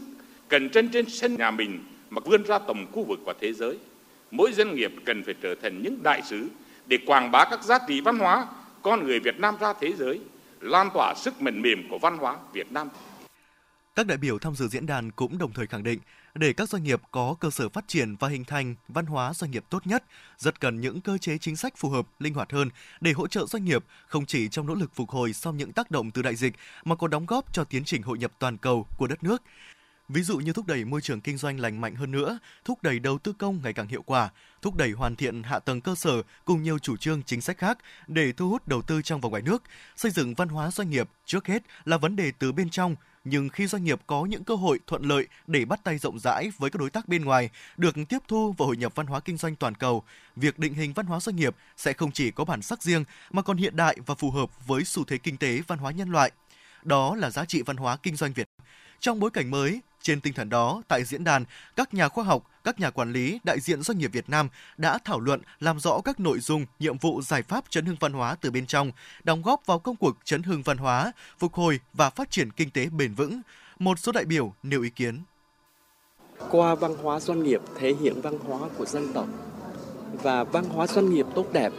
cần trên trên sân nhà mình mà vươn ra tầm khu vực và thế giới. Mỗi doanh nghiệp cần phải trở thành những đại sứ để quảng bá các giá trị văn hóa con người Việt Nam ra thế giới, lan tỏa sức mềm mềm của văn hóa Việt Nam. Các đại biểu tham dự diễn đàn cũng đồng thời khẳng định, để các doanh nghiệp có cơ sở phát triển và hình thành văn hóa doanh nghiệp tốt nhất, rất cần những cơ chế chính sách phù hợp, linh hoạt hơn để hỗ trợ doanh nghiệp không chỉ trong nỗ lực phục hồi sau những tác động từ đại dịch mà còn đóng góp cho tiến trình hội nhập toàn cầu của đất nước. Ví dụ như thúc đẩy môi trường kinh doanh lành mạnh hơn nữa, thúc đẩy đầu tư công ngày càng hiệu quả, thúc đẩy hoàn thiện hạ tầng cơ sở cùng nhiều chủ trương chính sách khác để thu hút đầu tư trong và ngoài nước. Xây dựng văn hóa doanh nghiệp trước hết là vấn đề từ bên trong, nhưng khi doanh nghiệp có những cơ hội thuận lợi để bắt tay rộng rãi với các đối tác bên ngoài, được tiếp thu và hội nhập văn hóa kinh doanh toàn cầu, việc định hình văn hóa doanh nghiệp sẽ không chỉ có bản sắc riêng mà còn hiện đại và phù hợp với xu thế kinh tế văn hóa nhân loại. Đó là giá trị văn hóa kinh doanh Việt. Trong bối cảnh mới, trên tinh thần đó, tại diễn đàn, các nhà khoa học, các nhà quản lý, đại diện doanh nghiệp Việt Nam đã thảo luận làm rõ các nội dung, nhiệm vụ giải pháp chấn hưng văn hóa từ bên trong, đóng góp vào công cuộc chấn hưng văn hóa, phục hồi và phát triển kinh tế bền vững. Một số đại biểu nêu ý kiến. Qua văn hóa doanh nghiệp thể hiện văn hóa của dân tộc và văn hóa doanh nghiệp tốt đẹp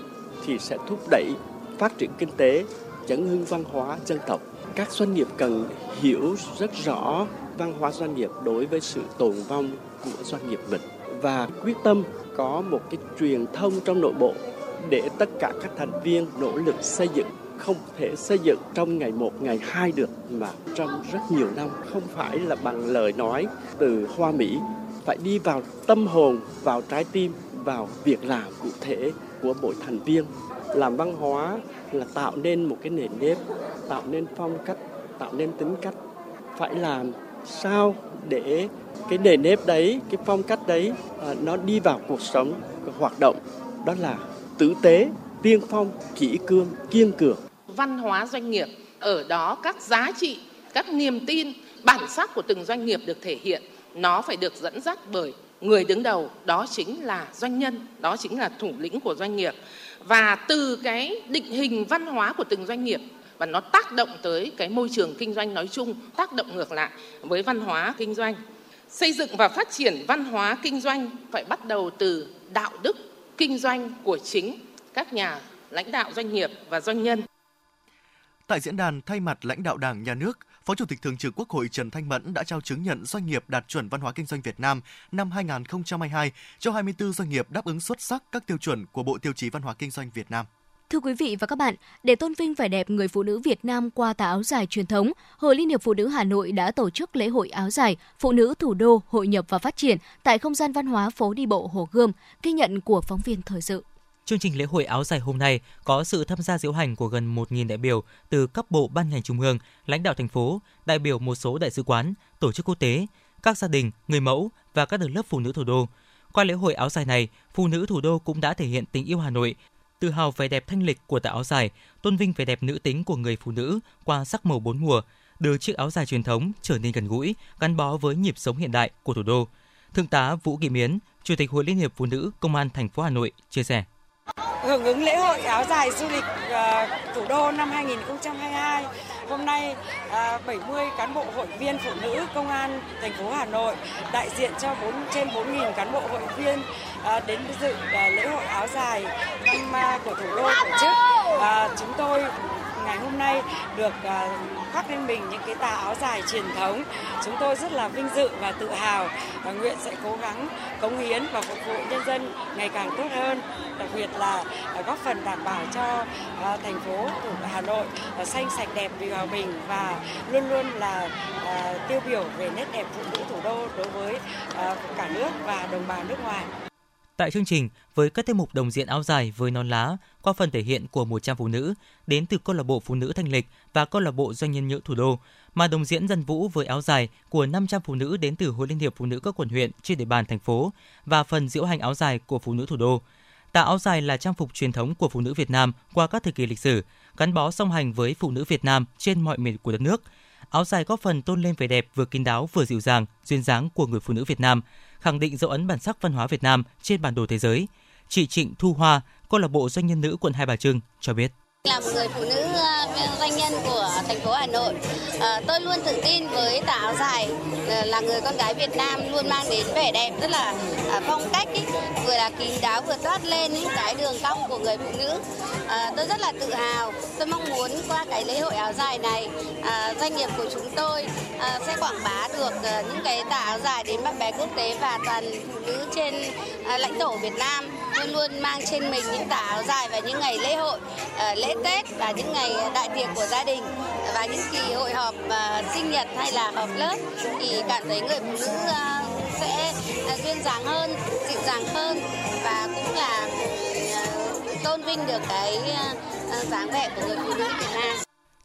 thì sẽ thúc đẩy phát triển kinh tế, chấn hưng văn hóa dân tộc. Các doanh nghiệp cần hiểu rất rõ văn hóa doanh nghiệp đối với sự tồn vong của doanh nghiệp mình. Và quyết tâm có một cái truyền thông trong nội bộ để tất cả các thành viên nỗ lực xây dựng. Không thể xây dựng trong ngày một, ngày hai được mà trong rất nhiều năm. Không phải là bằng lời nói từ hoa mỹ. Phải đi vào tâm hồn, vào trái tim, vào việc làm cụ thể của mỗi thành viên làm văn hóa là tạo nên một cái nền nếp tạo nên phong cách tạo nên tính cách phải làm sao để cái nền nếp đấy cái phong cách đấy à, nó đi vào cuộc sống hoạt động đó là tử tế tiên phong, kỹ cương, kiên cường. Văn hóa doanh nghiệp, ở đó các giá trị, các niềm tin, bản sắc của từng doanh nghiệp được thể hiện, nó phải được dẫn dắt bởi người đứng đầu, đó chính là doanh nhân, đó chính là thủ lĩnh của doanh nghiệp. Và từ cái định hình văn hóa của từng doanh nghiệp và nó tác động tới cái môi trường kinh doanh nói chung, tác động ngược lại với văn hóa kinh doanh. Xây dựng và phát triển văn hóa kinh doanh phải bắt đầu từ đạo đức kinh doanh của chính các nhà lãnh đạo doanh nghiệp và doanh nhân. Tại diễn đàn, thay mặt lãnh đạo Đảng, Nhà nước, Phó Chủ tịch Thường trực Quốc hội Trần Thanh Mẫn đã trao chứng nhận doanh nghiệp đạt chuẩn văn hóa kinh doanh Việt Nam năm 2022 cho 24 doanh nghiệp đáp ứng xuất sắc các tiêu chuẩn của Bộ Tiêu chí Văn hóa Kinh doanh Việt Nam. Thưa quý vị và các bạn, để tôn vinh vẻ đẹp người phụ nữ Việt Nam qua tà áo dài truyền thống, Hội Liên hiệp Phụ nữ Hà Nội đã tổ chức lễ hội áo dài Phụ nữ thủ đô hội nhập và phát triển tại không gian văn hóa phố đi bộ Hồ Gươm, ghi nhận của phóng viên thời sự. Chương trình lễ hội áo dài hôm nay có sự tham gia diễu hành của gần 1.000 đại biểu từ các bộ ban ngành trung ương, lãnh đạo thành phố, đại biểu một số đại sứ quán, tổ chức quốc tế, các gia đình, người mẫu và các tầng lớp phụ nữ thủ đô. Qua lễ hội áo dài này, phụ nữ thủ đô cũng đã thể hiện tình yêu Hà Nội, tự hào vẻ đẹp thanh lịch của tà áo dài, tôn vinh vẻ đẹp nữ tính của người phụ nữ qua sắc màu bốn mùa, đưa chiếc áo dài truyền thống trở nên gần gũi, gắn bó với nhịp sống hiện đại của thủ đô. Thượng tá Vũ Kỳ Miến, Chủ tịch Hội Liên hiệp Phụ nữ Công an thành phố Hà Nội chia sẻ. Hưởng ứng lễ hội áo dài du lịch uh, thủ đô năm 2022, hôm nay ờ, uh, 70 cán bộ hội viên phụ nữ công an thành phố Hà Nội đại diện cho 4 trên 4.000 cán bộ hội viên uh, đến dự uh, lễ hội áo dài năm uh, của thủ đô tổ chức. Uh, chúng tôi ngày hôm nay được à, khoác lên mình những cái tà áo dài truyền thống. Chúng tôi rất là vinh dự và tự hào và nguyện sẽ cố gắng cống hiến và phục vụ nhân dân ngày càng tốt hơn, đặc biệt là à, góp phần đảm bảo cho à, thành phố thủ Hà Nội xanh sạch đẹp vì hòa bình và luôn luôn là tiêu biểu về nét đẹp phụ nữ thủ đô đối với cả nước và đồng bào nước ngoài. Tại chương trình, với các tiết mục đồng diện áo dài với non lá, qua phần thể hiện của 100 phụ nữ đến từ câu lạc bộ phụ nữ thanh lịch và câu lạc bộ doanh nhân nhựa thủ đô, mà đồng diễn dân vũ với áo dài của 500 phụ nữ đến từ Hội Liên hiệp Phụ nữ các quận huyện trên địa bàn thành phố và phần diễu hành áo dài của phụ nữ thủ đô. Tà áo dài là trang phục truyền thống của phụ nữ Việt Nam qua các thời kỳ lịch sử, gắn bó song hành với phụ nữ Việt Nam trên mọi miền của đất nước. Áo dài góp phần tôn lên vẻ đẹp vừa kín đáo vừa dịu dàng, duyên dáng của người phụ nữ Việt Nam, khẳng định dấu ấn bản sắc văn hóa Việt Nam trên bản đồ thế giới. Chị Trịnh Thu Hoa, câu lạc bộ doanh nhân nữ quận Hai Bà Trưng cho biết. Là một người phụ nữ ờ, doanh nhân của thành phố Hà Nội, ờ, tôi luôn tự tin với tà áo dài là người con gái Việt Nam luôn mang đến vẻ đẹp rất là ờ, phong cách, ý, vừa là kín đáo vừa toát lên những cái đường cong của người phụ nữ. Tôi rất là tự hào. Tôi mong muốn qua cái lễ hội áo dài này, doanh nghiệp của chúng tôi sẽ quảng bá được những cái tà áo dài đến bạn bè quốc tế và toàn phụ nữ trên lãnh thổ Việt Nam luôn luôn mang trên mình những tà áo dài vào những ngày lễ hội, lễ Tết và những ngày đại tiệc của gia đình và những kỳ hội họp uh, sinh nhật hay là họp lớp thì cảm thấy người phụ nữ uh, sẽ uh, duyên dáng hơn, dịu dàng hơn và cũng là uh, tôn vinh được cái uh, dáng vẻ của người phụ nữ Việt Nam.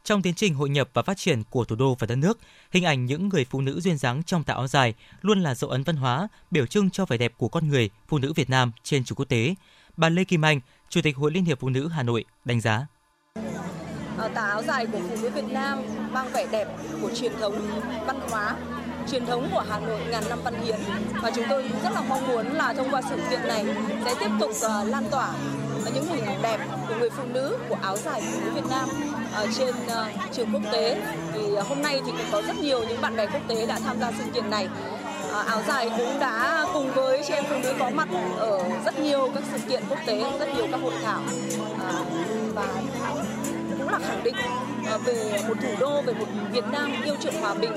Trong tiến trình hội nhập và phát triển của thủ đô và đất nước, hình ảnh những người phụ nữ duyên dáng trong tà áo dài luôn là dấu ấn văn hóa, biểu trưng cho vẻ đẹp của con người, phụ nữ Việt Nam trên trường quốc tế. Bà Lê Kim Anh, Chủ tịch Hội Liên hiệp Phụ nữ Hà Nội đánh giá. Tà áo dài của phụ nữ Việt Nam mang vẻ đẹp của truyền thống văn hóa truyền thống của Hà Nội ngàn năm văn hiến. Và chúng tôi rất là mong muốn là thông qua sự kiện này sẽ tiếp tục uh, lan tỏa những hình ảnh đẹp của người phụ nữ của áo dài phụ nữ Việt Nam uh, trên uh, trường quốc tế. Thì uh, hôm nay thì cũng có rất nhiều những bạn bè quốc tế đã tham gia sự kiện này. Uh, áo dài cũng đã cùng với chị em phụ nữ có mặt ở rất nhiều các sự kiện quốc tế rất nhiều các hội thảo. Uh, và cũng là khẳng định ờ, về một thủ đô về một Việt Nam yêu chuộng hòa bình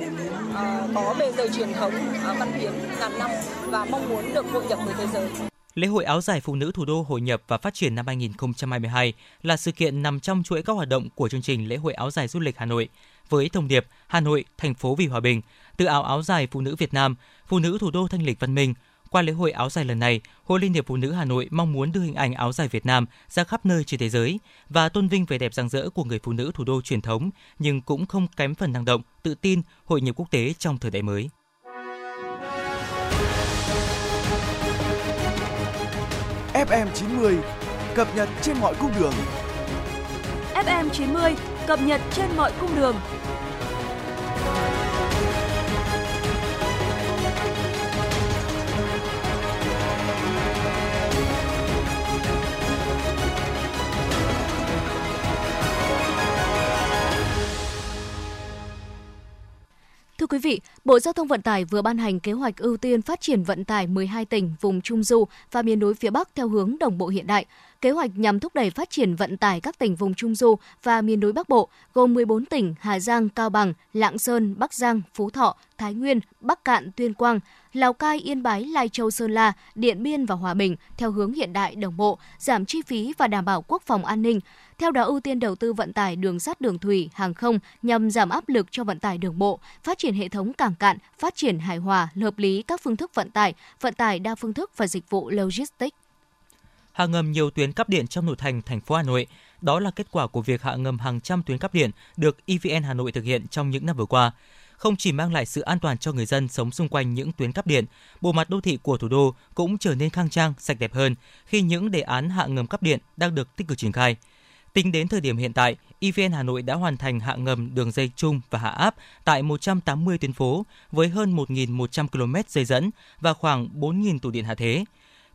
ờ, có bề dày truyền thống ờ, văn hiến ngàn năm và mong muốn được hội nhập với thế giới. Lễ hội áo dài phụ nữ thủ đô hội nhập và phát triển năm 2022 là sự kiện nằm trong chuỗi các hoạt động của chương trình lễ hội áo dài du lịch Hà Nội với thông điệp Hà Nội, thành phố vì hòa bình, tự áo áo dài phụ nữ Việt Nam, phụ nữ thủ đô thanh lịch văn minh. Qua lễ hội áo dài lần này, Hội Liên hiệp Phụ nữ Hà Nội mong muốn đưa hình ảnh áo dài Việt Nam ra khắp nơi trên thế giới và tôn vinh vẻ đẹp rạng rỡ của người phụ nữ thủ đô truyền thống, nhưng cũng không kém phần năng động, tự tin, hội nhập quốc tế trong thời đại mới. FM 90 cập nhật trên mọi cung đường. FM 90 cập nhật trên mọi cung đường. Quý vị, Bộ Giao thông Vận tải vừa ban hành kế hoạch ưu tiên phát triển vận tải 12 tỉnh vùng Trung Du và miền núi phía Bắc theo hướng đồng bộ hiện đại. Kế hoạch nhằm thúc đẩy phát triển vận tải các tỉnh vùng Trung Du và miền núi Bắc Bộ, gồm 14 tỉnh Hà Giang, Cao Bằng, Lạng Sơn, Bắc Giang, Phú Thọ, Thái Nguyên, Bắc Cạn, Tuyên Quang, Lào Cai, Yên Bái, Lai Châu, Sơn La, Điện Biên và Hòa Bình theo hướng hiện đại đồng bộ, giảm chi phí và đảm bảo quốc phòng an ninh. Theo đó ưu tiên đầu tư vận tải đường sắt đường thủy, hàng không nhằm giảm áp lực cho vận tải đường bộ, phát triển hệ thống cảng cạn, phát triển hài hòa, hợp lý các phương thức vận tải, vận tải đa phương thức và dịch vụ logistics. Hạ ngầm nhiều tuyến cắp điện trong nội thành thành phố Hà Nội. Đó là kết quả của việc hạ ngầm hàng trăm tuyến cắp điện được EVN Hà Nội thực hiện trong những năm vừa qua không chỉ mang lại sự an toàn cho người dân sống xung quanh những tuyến cắp điện, bộ mặt đô thị của thủ đô cũng trở nên khang trang, sạch đẹp hơn khi những đề án hạ ngầm cắp điện đang được tích cực triển khai. Tính đến thời điểm hiện tại, EVN Hà Nội đã hoàn thành hạ ngầm đường dây chung và hạ áp tại 180 tuyến phố với hơn 1.100 km dây dẫn và khoảng 4.000 tủ điện hạ thế.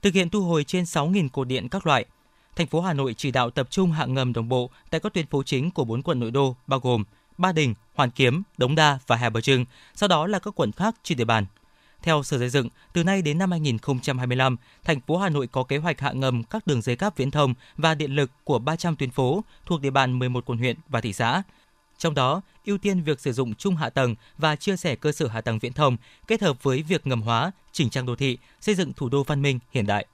Thực hiện thu hồi trên 6.000 cột điện các loại. Thành phố Hà Nội chỉ đạo tập trung hạ ngầm đồng bộ tại các tuyến phố chính của 4 quận nội đô bao gồm Ba Đình, Hoàn Kiếm, Đống Đa và Hà Bà Trưng, sau đó là các quận khác trên địa bàn. Theo Sở Xây dựng, từ nay đến năm 2025, thành phố Hà Nội có kế hoạch hạ ngầm các đường dây cáp viễn thông và điện lực của 300 tuyến phố thuộc địa bàn 11 quận huyện và thị xã. Trong đó, ưu tiên việc sử dụng chung hạ tầng và chia sẻ cơ sở hạ tầng viễn thông kết hợp với việc ngầm hóa, chỉnh trang đô thị, xây dựng thủ đô văn minh hiện đại.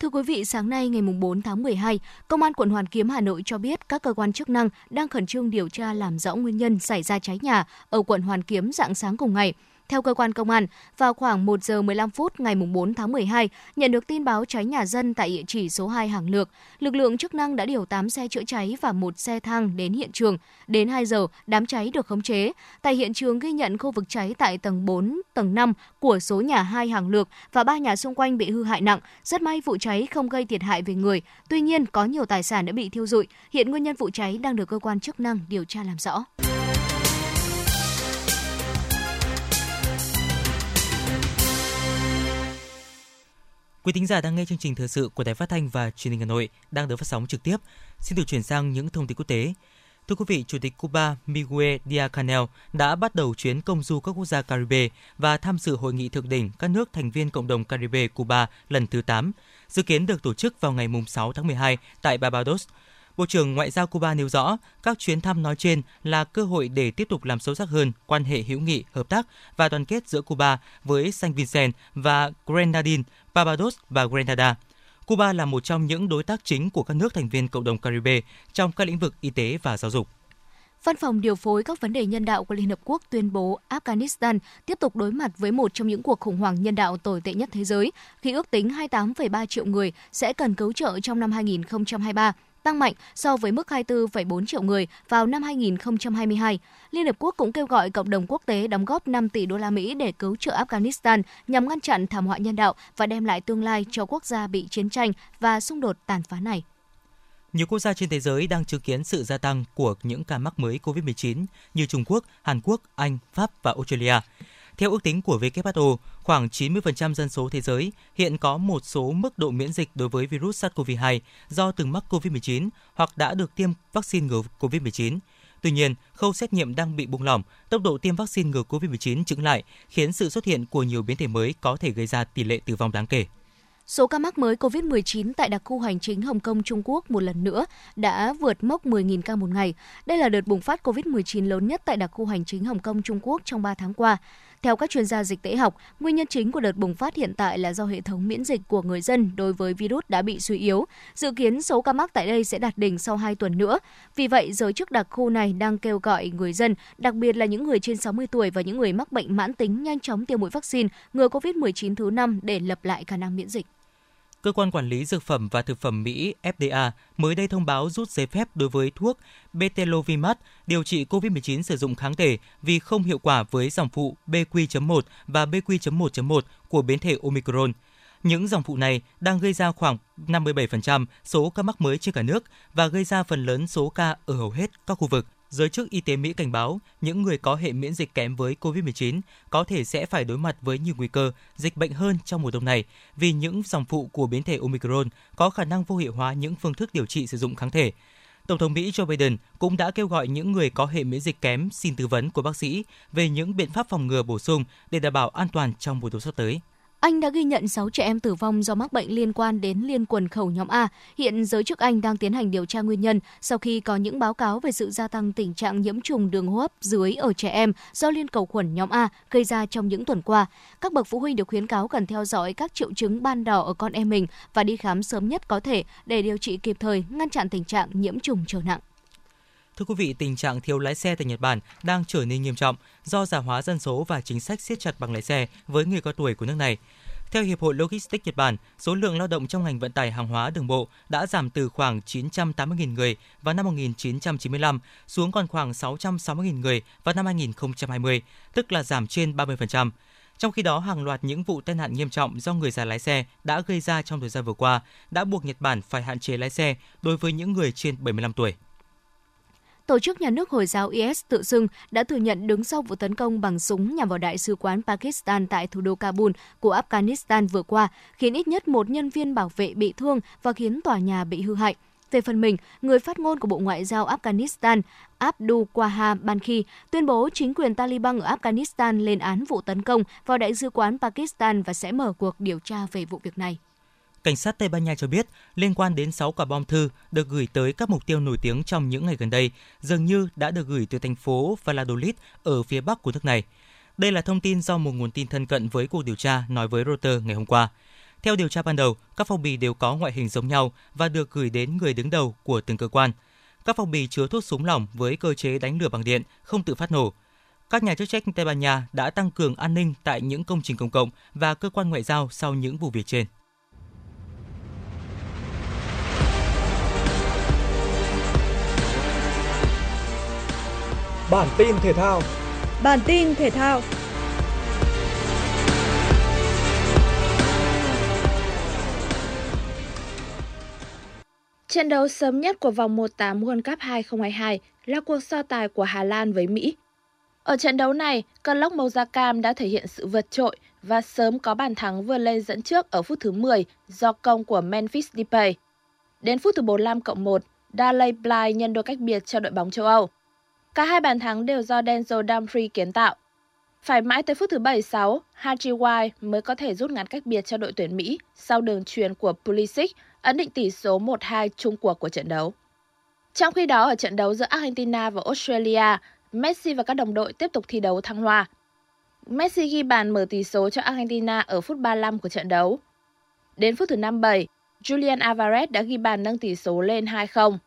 Thưa quý vị, sáng nay ngày 4 tháng 12, Công an quận Hoàn Kiếm Hà Nội cho biết các cơ quan chức năng đang khẩn trương điều tra làm rõ nguyên nhân xảy ra cháy nhà ở quận Hoàn Kiếm dạng sáng cùng ngày. Theo cơ quan công an, vào khoảng 1 giờ 15 phút ngày 4 tháng 12, nhận được tin báo cháy nhà dân tại địa chỉ số 2 Hàng Lược, lực lượng chức năng đã điều 8 xe chữa cháy và một xe thang đến hiện trường. Đến 2 giờ, đám cháy được khống chế. Tại hiện trường ghi nhận khu vực cháy tại tầng 4, tầng 5 của số nhà 2 Hàng Lược và ba nhà xung quanh bị hư hại nặng. Rất may vụ cháy không gây thiệt hại về người. Tuy nhiên, có nhiều tài sản đã bị thiêu rụi. Hiện nguyên nhân vụ cháy đang được cơ quan chức năng điều tra làm rõ. Quý thính giả đang nghe chương trình thời sự của Đài Phát thanh và Truyền hình Hà Nội đang được phát sóng trực tiếp. Xin được chuyển sang những thông tin quốc tế. Thưa quý vị, Chủ tịch Cuba Miguel Díaz-Canel đã bắt đầu chuyến công du các quốc gia Caribe và tham dự hội nghị thượng đỉnh các nước thành viên cộng đồng Caribe Cuba lần thứ 8, dự kiến được tổ chức vào ngày 6 tháng 12 tại Barbados. Bộ trưởng Ngoại giao Cuba nêu rõ, các chuyến thăm nói trên là cơ hội để tiếp tục làm sâu sắc hơn quan hệ hữu nghị, hợp tác và đoàn kết giữa Cuba với San Vincent và Grenadine, Barbados và Grenada. Cuba là một trong những đối tác chính của các nước thành viên cộng đồng Caribe trong các lĩnh vực y tế và giáo dục. Văn phòng điều phối các vấn đề nhân đạo của Liên Hợp Quốc tuyên bố Afghanistan tiếp tục đối mặt với một trong những cuộc khủng hoảng nhân đạo tồi tệ nhất thế giới, khi ước tính 28,3 triệu người sẽ cần cứu trợ trong năm 2023 tăng mạnh so với mức 24,4 triệu người vào năm 2022. Liên Hợp Quốc cũng kêu gọi cộng đồng quốc tế đóng góp 5 tỷ đô la Mỹ để cứu trợ Afghanistan nhằm ngăn chặn thảm họa nhân đạo và đem lại tương lai cho quốc gia bị chiến tranh và xung đột tàn phá này. Nhiều quốc gia trên thế giới đang chứng kiến sự gia tăng của những ca mắc mới COVID-19 như Trung Quốc, Hàn Quốc, Anh, Pháp và Australia. Theo ước tính của WHO, khoảng 90% dân số thế giới hiện có một số mức độ miễn dịch đối với virus SARS-CoV-2 do từng mắc COVID-19 hoặc đã được tiêm vaccine ngừa COVID-19. Tuy nhiên, khâu xét nghiệm đang bị buông lỏng, tốc độ tiêm vaccine ngừa COVID-19 chững lại, khiến sự xuất hiện của nhiều biến thể mới có thể gây ra tỷ lệ tử vong đáng kể. Số ca mắc mới COVID-19 tại đặc khu hành chính Hồng Kông Trung Quốc một lần nữa đã vượt mốc 10.000 ca một ngày. Đây là đợt bùng phát COVID-19 lớn nhất tại đặc khu hành chính Hồng Kông Trung Quốc trong 3 tháng qua. Theo các chuyên gia dịch tễ học, nguyên nhân chính của đợt bùng phát hiện tại là do hệ thống miễn dịch của người dân đối với virus đã bị suy yếu. Dự kiến số ca mắc tại đây sẽ đạt đỉnh sau 2 tuần nữa. Vì vậy, giới chức đặc khu này đang kêu gọi người dân, đặc biệt là những người trên 60 tuổi và những người mắc bệnh mãn tính nhanh chóng tiêm mũi vaccine ngừa COVID-19 thứ 5 để lập lại khả năng miễn dịch. Cơ quan quản lý dược phẩm và thực phẩm Mỹ FDA mới đây thông báo rút giấy phép đối với thuốc Betelovimat điều trị COVID-19 sử dụng kháng thể vì không hiệu quả với dòng phụ BQ.1 và BQ.1.1 của biến thể Omicron. Những dòng phụ này đang gây ra khoảng 57% số ca mắc mới trên cả nước và gây ra phần lớn số ca ở hầu hết các khu vực. Giới chức y tế Mỹ cảnh báo những người có hệ miễn dịch kém với COVID-19 có thể sẽ phải đối mặt với nhiều nguy cơ dịch bệnh hơn trong mùa đông này vì những dòng phụ của biến thể Omicron có khả năng vô hiệu hóa những phương thức điều trị sử dụng kháng thể. Tổng thống Mỹ Joe Biden cũng đã kêu gọi những người có hệ miễn dịch kém xin tư vấn của bác sĩ về những biện pháp phòng ngừa bổ sung để đảm bảo an toàn trong mùa đông sắp tới. Anh đã ghi nhận 6 trẻ em tử vong do mắc bệnh liên quan đến liên quần khẩu nhóm A. Hiện giới chức Anh đang tiến hành điều tra nguyên nhân sau khi có những báo cáo về sự gia tăng tình trạng nhiễm trùng đường hô hấp dưới ở trẻ em do liên cầu khuẩn nhóm A gây ra trong những tuần qua. Các bậc phụ huynh được khuyến cáo cần theo dõi các triệu chứng ban đầu ở con em mình và đi khám sớm nhất có thể để điều trị kịp thời, ngăn chặn tình trạng nhiễm trùng trở nặng. Thưa quý vị, tình trạng thiếu lái xe tại Nhật Bản đang trở nên nghiêm trọng do già hóa dân số và chính sách siết chặt bằng lái xe với người cao tuổi của nước này. Theo Hiệp hội Logistics Nhật Bản, số lượng lao động trong ngành vận tải hàng hóa đường bộ đã giảm từ khoảng 980.000 người vào năm 1995 xuống còn khoảng 660.000 người vào năm 2020, tức là giảm trên 30%. Trong khi đó, hàng loạt những vụ tai nạn nghiêm trọng do người già lái xe đã gây ra trong thời gian vừa qua đã buộc Nhật Bản phải hạn chế lái xe đối với những người trên 75 tuổi. Tổ chức nhà nước Hồi giáo IS tự xưng đã thừa nhận đứng sau vụ tấn công bằng súng nhằm vào đại sứ quán Pakistan tại thủ đô Kabul của Afghanistan vừa qua, khiến ít nhất một nhân viên bảo vệ bị thương và khiến tòa nhà bị hư hại. Về phần mình, người phát ngôn của Bộ Ngoại giao Afghanistan Abdul Wahab Banki tuyên bố chính quyền Taliban ở Afghanistan lên án vụ tấn công vào đại sứ quán Pakistan và sẽ mở cuộc điều tra về vụ việc này. Cảnh sát Tây Ban Nha cho biết, liên quan đến 6 quả bom thư được gửi tới các mục tiêu nổi tiếng trong những ngày gần đây, dường như đã được gửi từ thành phố Valladolid ở phía bắc của nước này. Đây là thông tin do một nguồn tin thân cận với cuộc điều tra nói với Reuters ngày hôm qua. Theo điều tra ban đầu, các phong bì đều có ngoại hình giống nhau và được gửi đến người đứng đầu của từng cơ quan. Các phong bì chứa thuốc súng lỏng với cơ chế đánh lửa bằng điện, không tự phát nổ. Các nhà chức trách Tây Ban Nha đã tăng cường an ninh tại những công trình công cộng và cơ quan ngoại giao sau những vụ việc trên. Bản tin thể thao. Bản tin thể thao. Trận đấu sớm nhất của vòng 1/8 World Cup 2022 là cuộc so tài của Hà Lan với Mỹ. Ở trận đấu này, cơn lốc màu da cam đã thể hiện sự vượt trội và sớm có bàn thắng vươn lên dẫn trước ở phút thứ 10 do công của Memphis Depay. Đến phút thứ 45 cộng 1, Daley Bly nhân đôi cách biệt cho đội bóng châu Âu. Cả hai bàn thắng đều do Denzel Dumfries kiến tạo. Phải mãi tới phút thứ 76, Haji White mới có thể rút ngắn cách biệt cho đội tuyển Mỹ sau đường truyền của Pulisic ấn định tỷ số 1-2 chung cuộc của trận đấu. Trong khi đó ở trận đấu giữa Argentina và Australia, Messi và các đồng đội tiếp tục thi đấu thăng hoa. Messi ghi bàn mở tỷ số cho Argentina ở phút 35 của trận đấu. Đến phút thứ 57, Julian Alvarez đã ghi bàn nâng tỷ số lên 2-0.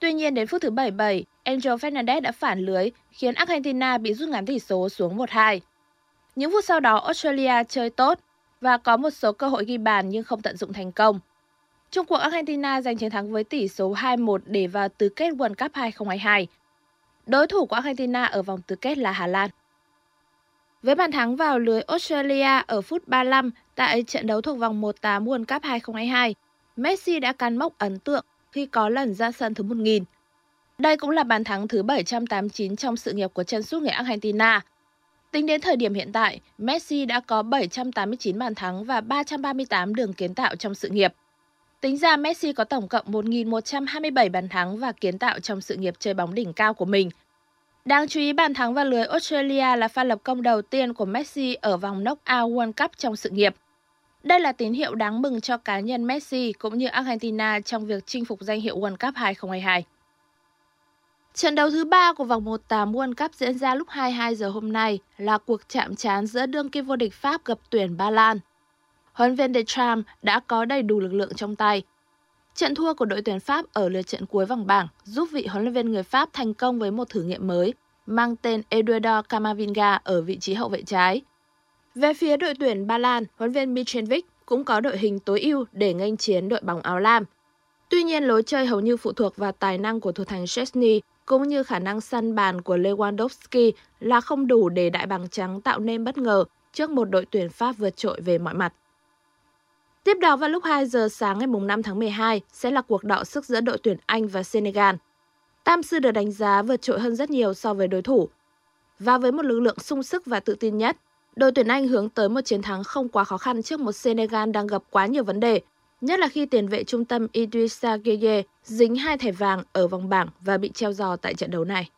Tuy nhiên đến phút thứ 77, Angel Fernandez đã phản lưới khiến Argentina bị rút ngắn tỷ số xuống 1-2. Những phút sau đó Australia chơi tốt và có một số cơ hội ghi bàn nhưng không tận dụng thành công. Trung cuộc Argentina giành chiến thắng với tỷ số 2-1 để vào tứ kết World Cup 2022. Đối thủ của Argentina ở vòng tứ kết là Hà Lan. Với bàn thắng vào lưới Australia ở phút 35 tại trận đấu thuộc vòng 1/8 World Cup 2022, Messi đã cán mốc ấn tượng khi có lần ra sân thứ 1000. Đây cũng là bàn thắng thứ 789 trong sự nghiệp của chân sút người Argentina. Tính đến thời điểm hiện tại, Messi đã có 789 bàn thắng và 338 đường kiến tạo trong sự nghiệp. Tính ra Messi có tổng cộng 1.127 bàn thắng và kiến tạo trong sự nghiệp chơi bóng đỉnh cao của mình. Đáng chú ý bàn thắng vào lưới Australia là pha lập công đầu tiên của Messi ở vòng knock-out World Cup trong sự nghiệp. Đây là tín hiệu đáng mừng cho cá nhân Messi cũng như Argentina trong việc chinh phục danh hiệu World Cup 2022. Trận đấu thứ ba của vòng 1/8 World Cup diễn ra lúc 22 giờ hôm nay là cuộc chạm trán giữa đương kim vô địch Pháp gặp tuyển Ba Lan. Huấn viên Deschamps đã có đầy đủ lực lượng trong tay. Trận thua của đội tuyển Pháp ở lượt trận cuối vòng bảng giúp vị huấn luyện viên người Pháp thành công với một thử nghiệm mới mang tên Eduardo Camavinga ở vị trí hậu vệ trái. Về phía đội tuyển Ba Lan, huấn viên Mitrovic cũng có đội hình tối ưu để nghênh chiến đội bóng áo lam. Tuy nhiên, lối chơi hầu như phụ thuộc vào tài năng của thủ thành Chesney cũng như khả năng săn bàn của Lewandowski là không đủ để đại bàng trắng tạo nên bất ngờ trước một đội tuyển Pháp vượt trội về mọi mặt. Tiếp đó vào lúc 2 giờ sáng ngày 5 tháng 12 sẽ là cuộc đọ sức giữa đội tuyển Anh và Senegal. Tam sư được đánh giá vượt trội hơn rất nhiều so với đối thủ. Và với một lực lượng sung sức và tự tin nhất, đội tuyển Anh hướng tới một chiến thắng không quá khó khăn trước một Senegal đang gặp quá nhiều vấn đề, nhất là khi tiền vệ trung tâm Idrissa Gueye dính hai thẻ vàng ở vòng bảng và bị treo giò tại trận đấu này.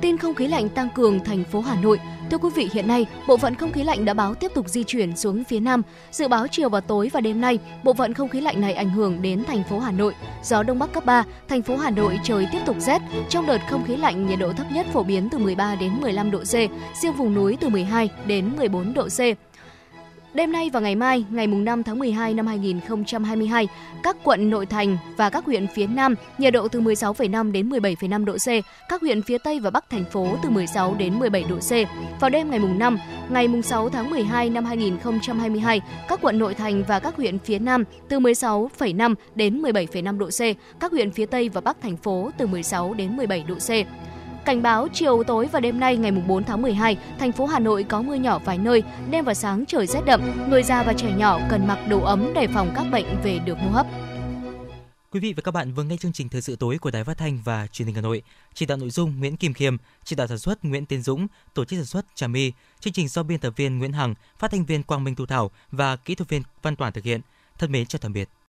Tin không khí lạnh tăng cường thành phố Hà Nội. Thưa quý vị, hiện nay, bộ phận không khí lạnh đã báo tiếp tục di chuyển xuống phía Nam. Dự báo chiều và tối và đêm nay, bộ phận không khí lạnh này ảnh hưởng đến thành phố Hà Nội. Gió Đông Bắc cấp 3, thành phố Hà Nội trời tiếp tục rét. Trong đợt không khí lạnh, nhiệt độ thấp nhất phổ biến từ 13 đến 15 độ C, riêng vùng núi từ 12 đến 14 độ C. Đêm nay và ngày mai, ngày 5 tháng 12 năm 2022, các quận nội thành và các huyện phía Nam nhiệt độ từ 16,5 đến 17,5 độ C, các huyện phía Tây và Bắc thành phố từ 16 đến 17 độ C. Vào đêm ngày 5, ngày 6 tháng 12 năm 2022, các quận nội thành và các huyện phía Nam từ 16,5 đến 17,5 độ C, các huyện phía Tây và Bắc thành phố từ 16 đến 17 độ C. Cảnh báo chiều tối và đêm nay ngày 4 tháng 12, thành phố Hà Nội có mưa nhỏ vài nơi, đêm và sáng trời rét đậm, người già và trẻ nhỏ cần mặc đồ ấm để phòng các bệnh về đường hô hấp. Quý vị và các bạn vừa nghe chương trình thời sự tối của Đài Phát thanh và Truyền hình Hà Nội. Chỉ đạo nội dung Nguyễn Kim Khiêm, chỉ đạo sản xuất Nguyễn Tiến Dũng, tổ chức sản xuất Trà My. Chương trình do biên tập viên Nguyễn Hằng, phát thanh viên Quang Minh Thu Thảo và kỹ thuật viên Văn Toàn thực hiện. Thân mến chào tạm biệt.